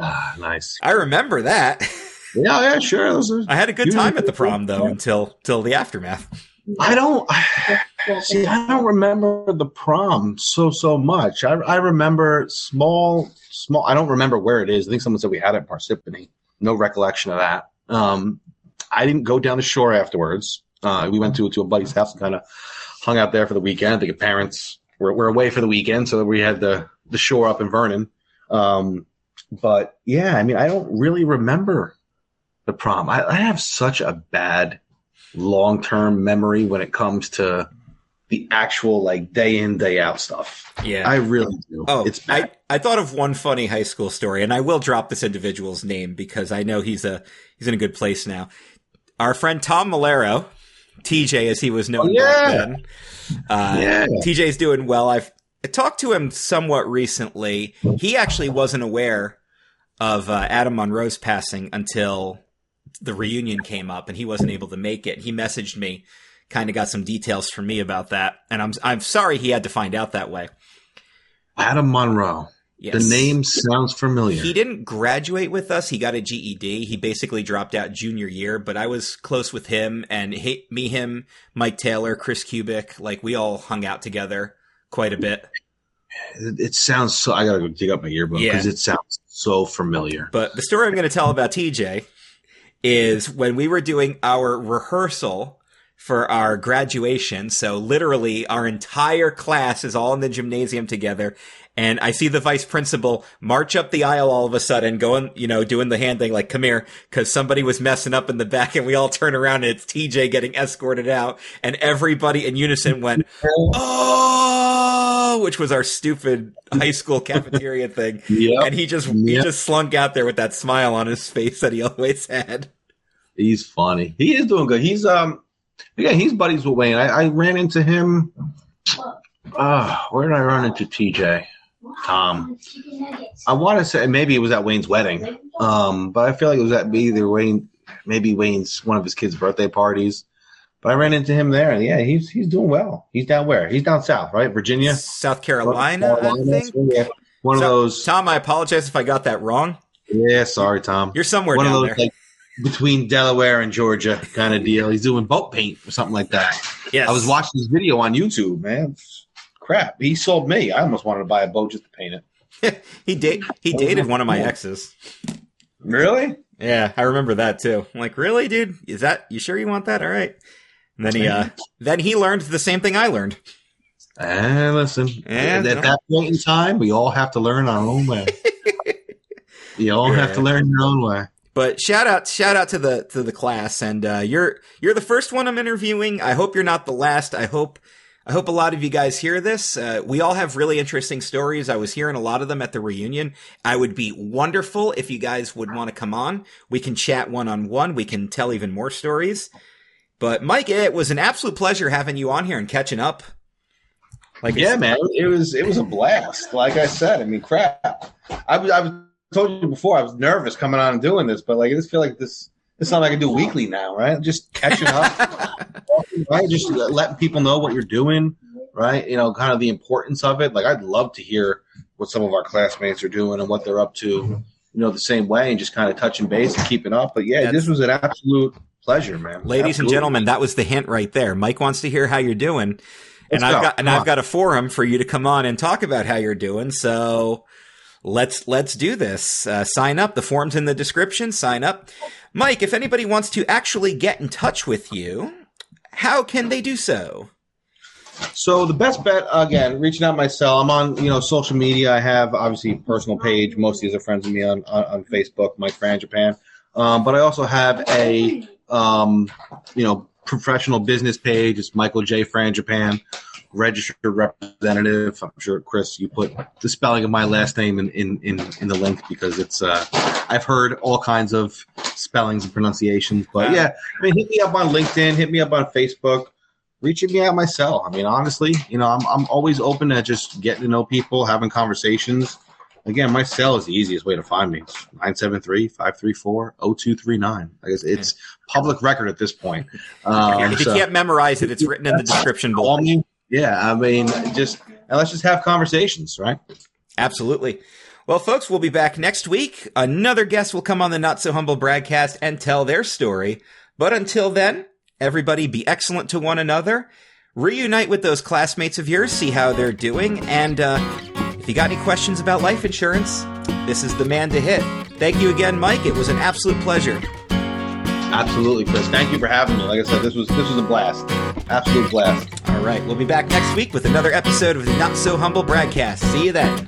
Ah, nice. I remember that. Yeah, yeah, sure. Are- I had a good time at the prom though until till the aftermath. I don't see. I don't remember the prom so so much. I I remember small small. I don't remember where it is. I think someone said we had it in Parsippany. No recollection of that. Um, I didn't go down the shore afterwards. Uh, we went to to a buddy's house and kind of hung out there for the weekend. I think the parents were, were away for the weekend, so we had the the shore up in Vernon. Um, but yeah, I mean, I don't really remember the prom. I, I have such a bad long term memory when it comes to the actual like day in day out stuff. Yeah. I really do. Oh, it's bad. I, I thought of one funny high school story, and I will drop this individual's name because I know he's a he's in a good place now. Our friend Tom Malero, TJ as he was known Oh, yeah. back then. Uh, Yeah. TJ's doing well. I've I talked to him somewhat recently. He actually wasn't aware of uh, Adam Monroe's passing until the reunion came up, and he wasn't able to make it. He messaged me, kind of got some details from me about that, and I'm I'm sorry he had to find out that way. Adam Monroe. Yes. The name sounds familiar. He didn't graduate with us. He got a GED. He basically dropped out junior year, but I was close with him and he, me, him, Mike Taylor, Chris Kubik. Like we all hung out together quite a bit. It, sounds so. I gotta go dig up my yearbook Yeah. because it sounds so familiar. But the story I'm going to tell about TJ is when we were doing our rehearsal for our graduation. So literally our entire class is all in the gymnasium together. And I see the vice principal march up the aisle all of a sudden, going, you know, doing the hand thing like, come here, cause somebody was messing up in the back and we all turn around and it's TJ getting escorted out and everybody in unison went, oh, which was our stupid high school cafeteria thing. Yep. And he just, he just slunk out there with that smile on his face that he always had. He's funny. He is doing good. He's um, yeah, he's buddies with Wayne. I, I ran into him. Uh, where did I run into TJ? Tom. I want to say maybe it was at Wayne's wedding. Um, but I feel like it was at either Wayne, maybe Wayne's one of his kids' birthday parties. But I ran into him there, and yeah, he's he's doing well. He's down where? He's down south, right? Virginia, South Carolina, I think. Yeah. One of those. Tom, I apologize if I got that wrong. Yeah, sorry, Tom. You're somewhere one of down those there. like between Delaware and Georgia kind of deal. He's doing boat paint or something like that. Yeah, I was watching this video on YouTube, man. Crap. He sold me. I almost wanted to buy a boat just to paint it. he date he dated one of my exes. Really? Yeah, I remember that too. I'm like, really, dude? Is that you sure you want that? All right. And then he uh then he learned the same thing I learned. And listen, Yeah, at, at that point in time, we all have to learn our own way. you all have to learn your own way. But shout out shout out to the to the class and uh you're you're the first one I'm interviewing. I hope you're not the last. I hope I hope a lot of you guys hear this. Uh, we all have really interesting stories. I was hearing a lot of them at the reunion. I would be wonderful if you guys would want to come on. We can chat one on one. We can tell even more stories. But Mike, it was an absolute pleasure having you on here and catching up. Like Yeah, man, it was it was a blast. Like I said, I mean, crap. I was I was told you before I was nervous coming on and doing this, but like I just feel like this this not like I do weekly now, right? Just catching up, right? Just letting people know what you're doing, right? You know, kind of the importance of it. Like I'd love to hear what some of our classmates are doing and what they're up to, mm-hmm. you know, the same way, and just kind of touching base and keeping up. But yeah, That's- this was an absolute pleasure, man. Ladies and gentlemen, that was the hint right there. Mike wants to hear how you're doing. And Let's I've go. got and I've got a forum for you to come on and talk about how you're doing. So let's let's do this. Uh, sign up. The form's in the description. Sign up. Mike, if anybody wants to actually get in touch with you, how can they do so? So the best bet again, reaching out myself. I'm on you know social media. I have obviously a personal page. Most of these are friends of me on on, on Facebook, Mike Frangipane. Um, but I also have a um, you know professional business page. It's Michael J Frangipane, registered representative. I'm sure Chris, you put the spelling of my last name in in in, in the link because it's uh, I've heard all kinds of spellings and pronunciations. But yeah, I mean, hit me up on LinkedIn. Hit me up on Facebook reaching me out myself. I mean, honestly, you know, I'm I'm always open to just getting to know people, having conversations. Again, my cell is the easiest way to find me. It's 973-534-0239. I guess it's public record at this point. Um, if you so can't memorize it, it's written in the description below. call me. Yeah, I mean, just and let's just have conversations, right? Absolutely. Well, folks, we'll be back next week. Another guest will come on the Not So Humble BragCast and tell their story. But until then, everybody be excellent to one another. Reunite with those classmates of yours, see how they're doing, and uh, if you got any questions about life insurance, this is the man to hit. Thank you again, Mike. It was an absolute pleasure. Absolutely, Chris. Thank you for having me. Like I said, this was this was a blast. Absolute blast. All right, we'll be back next week with another episode of the Not So Humble BragCast. See you then.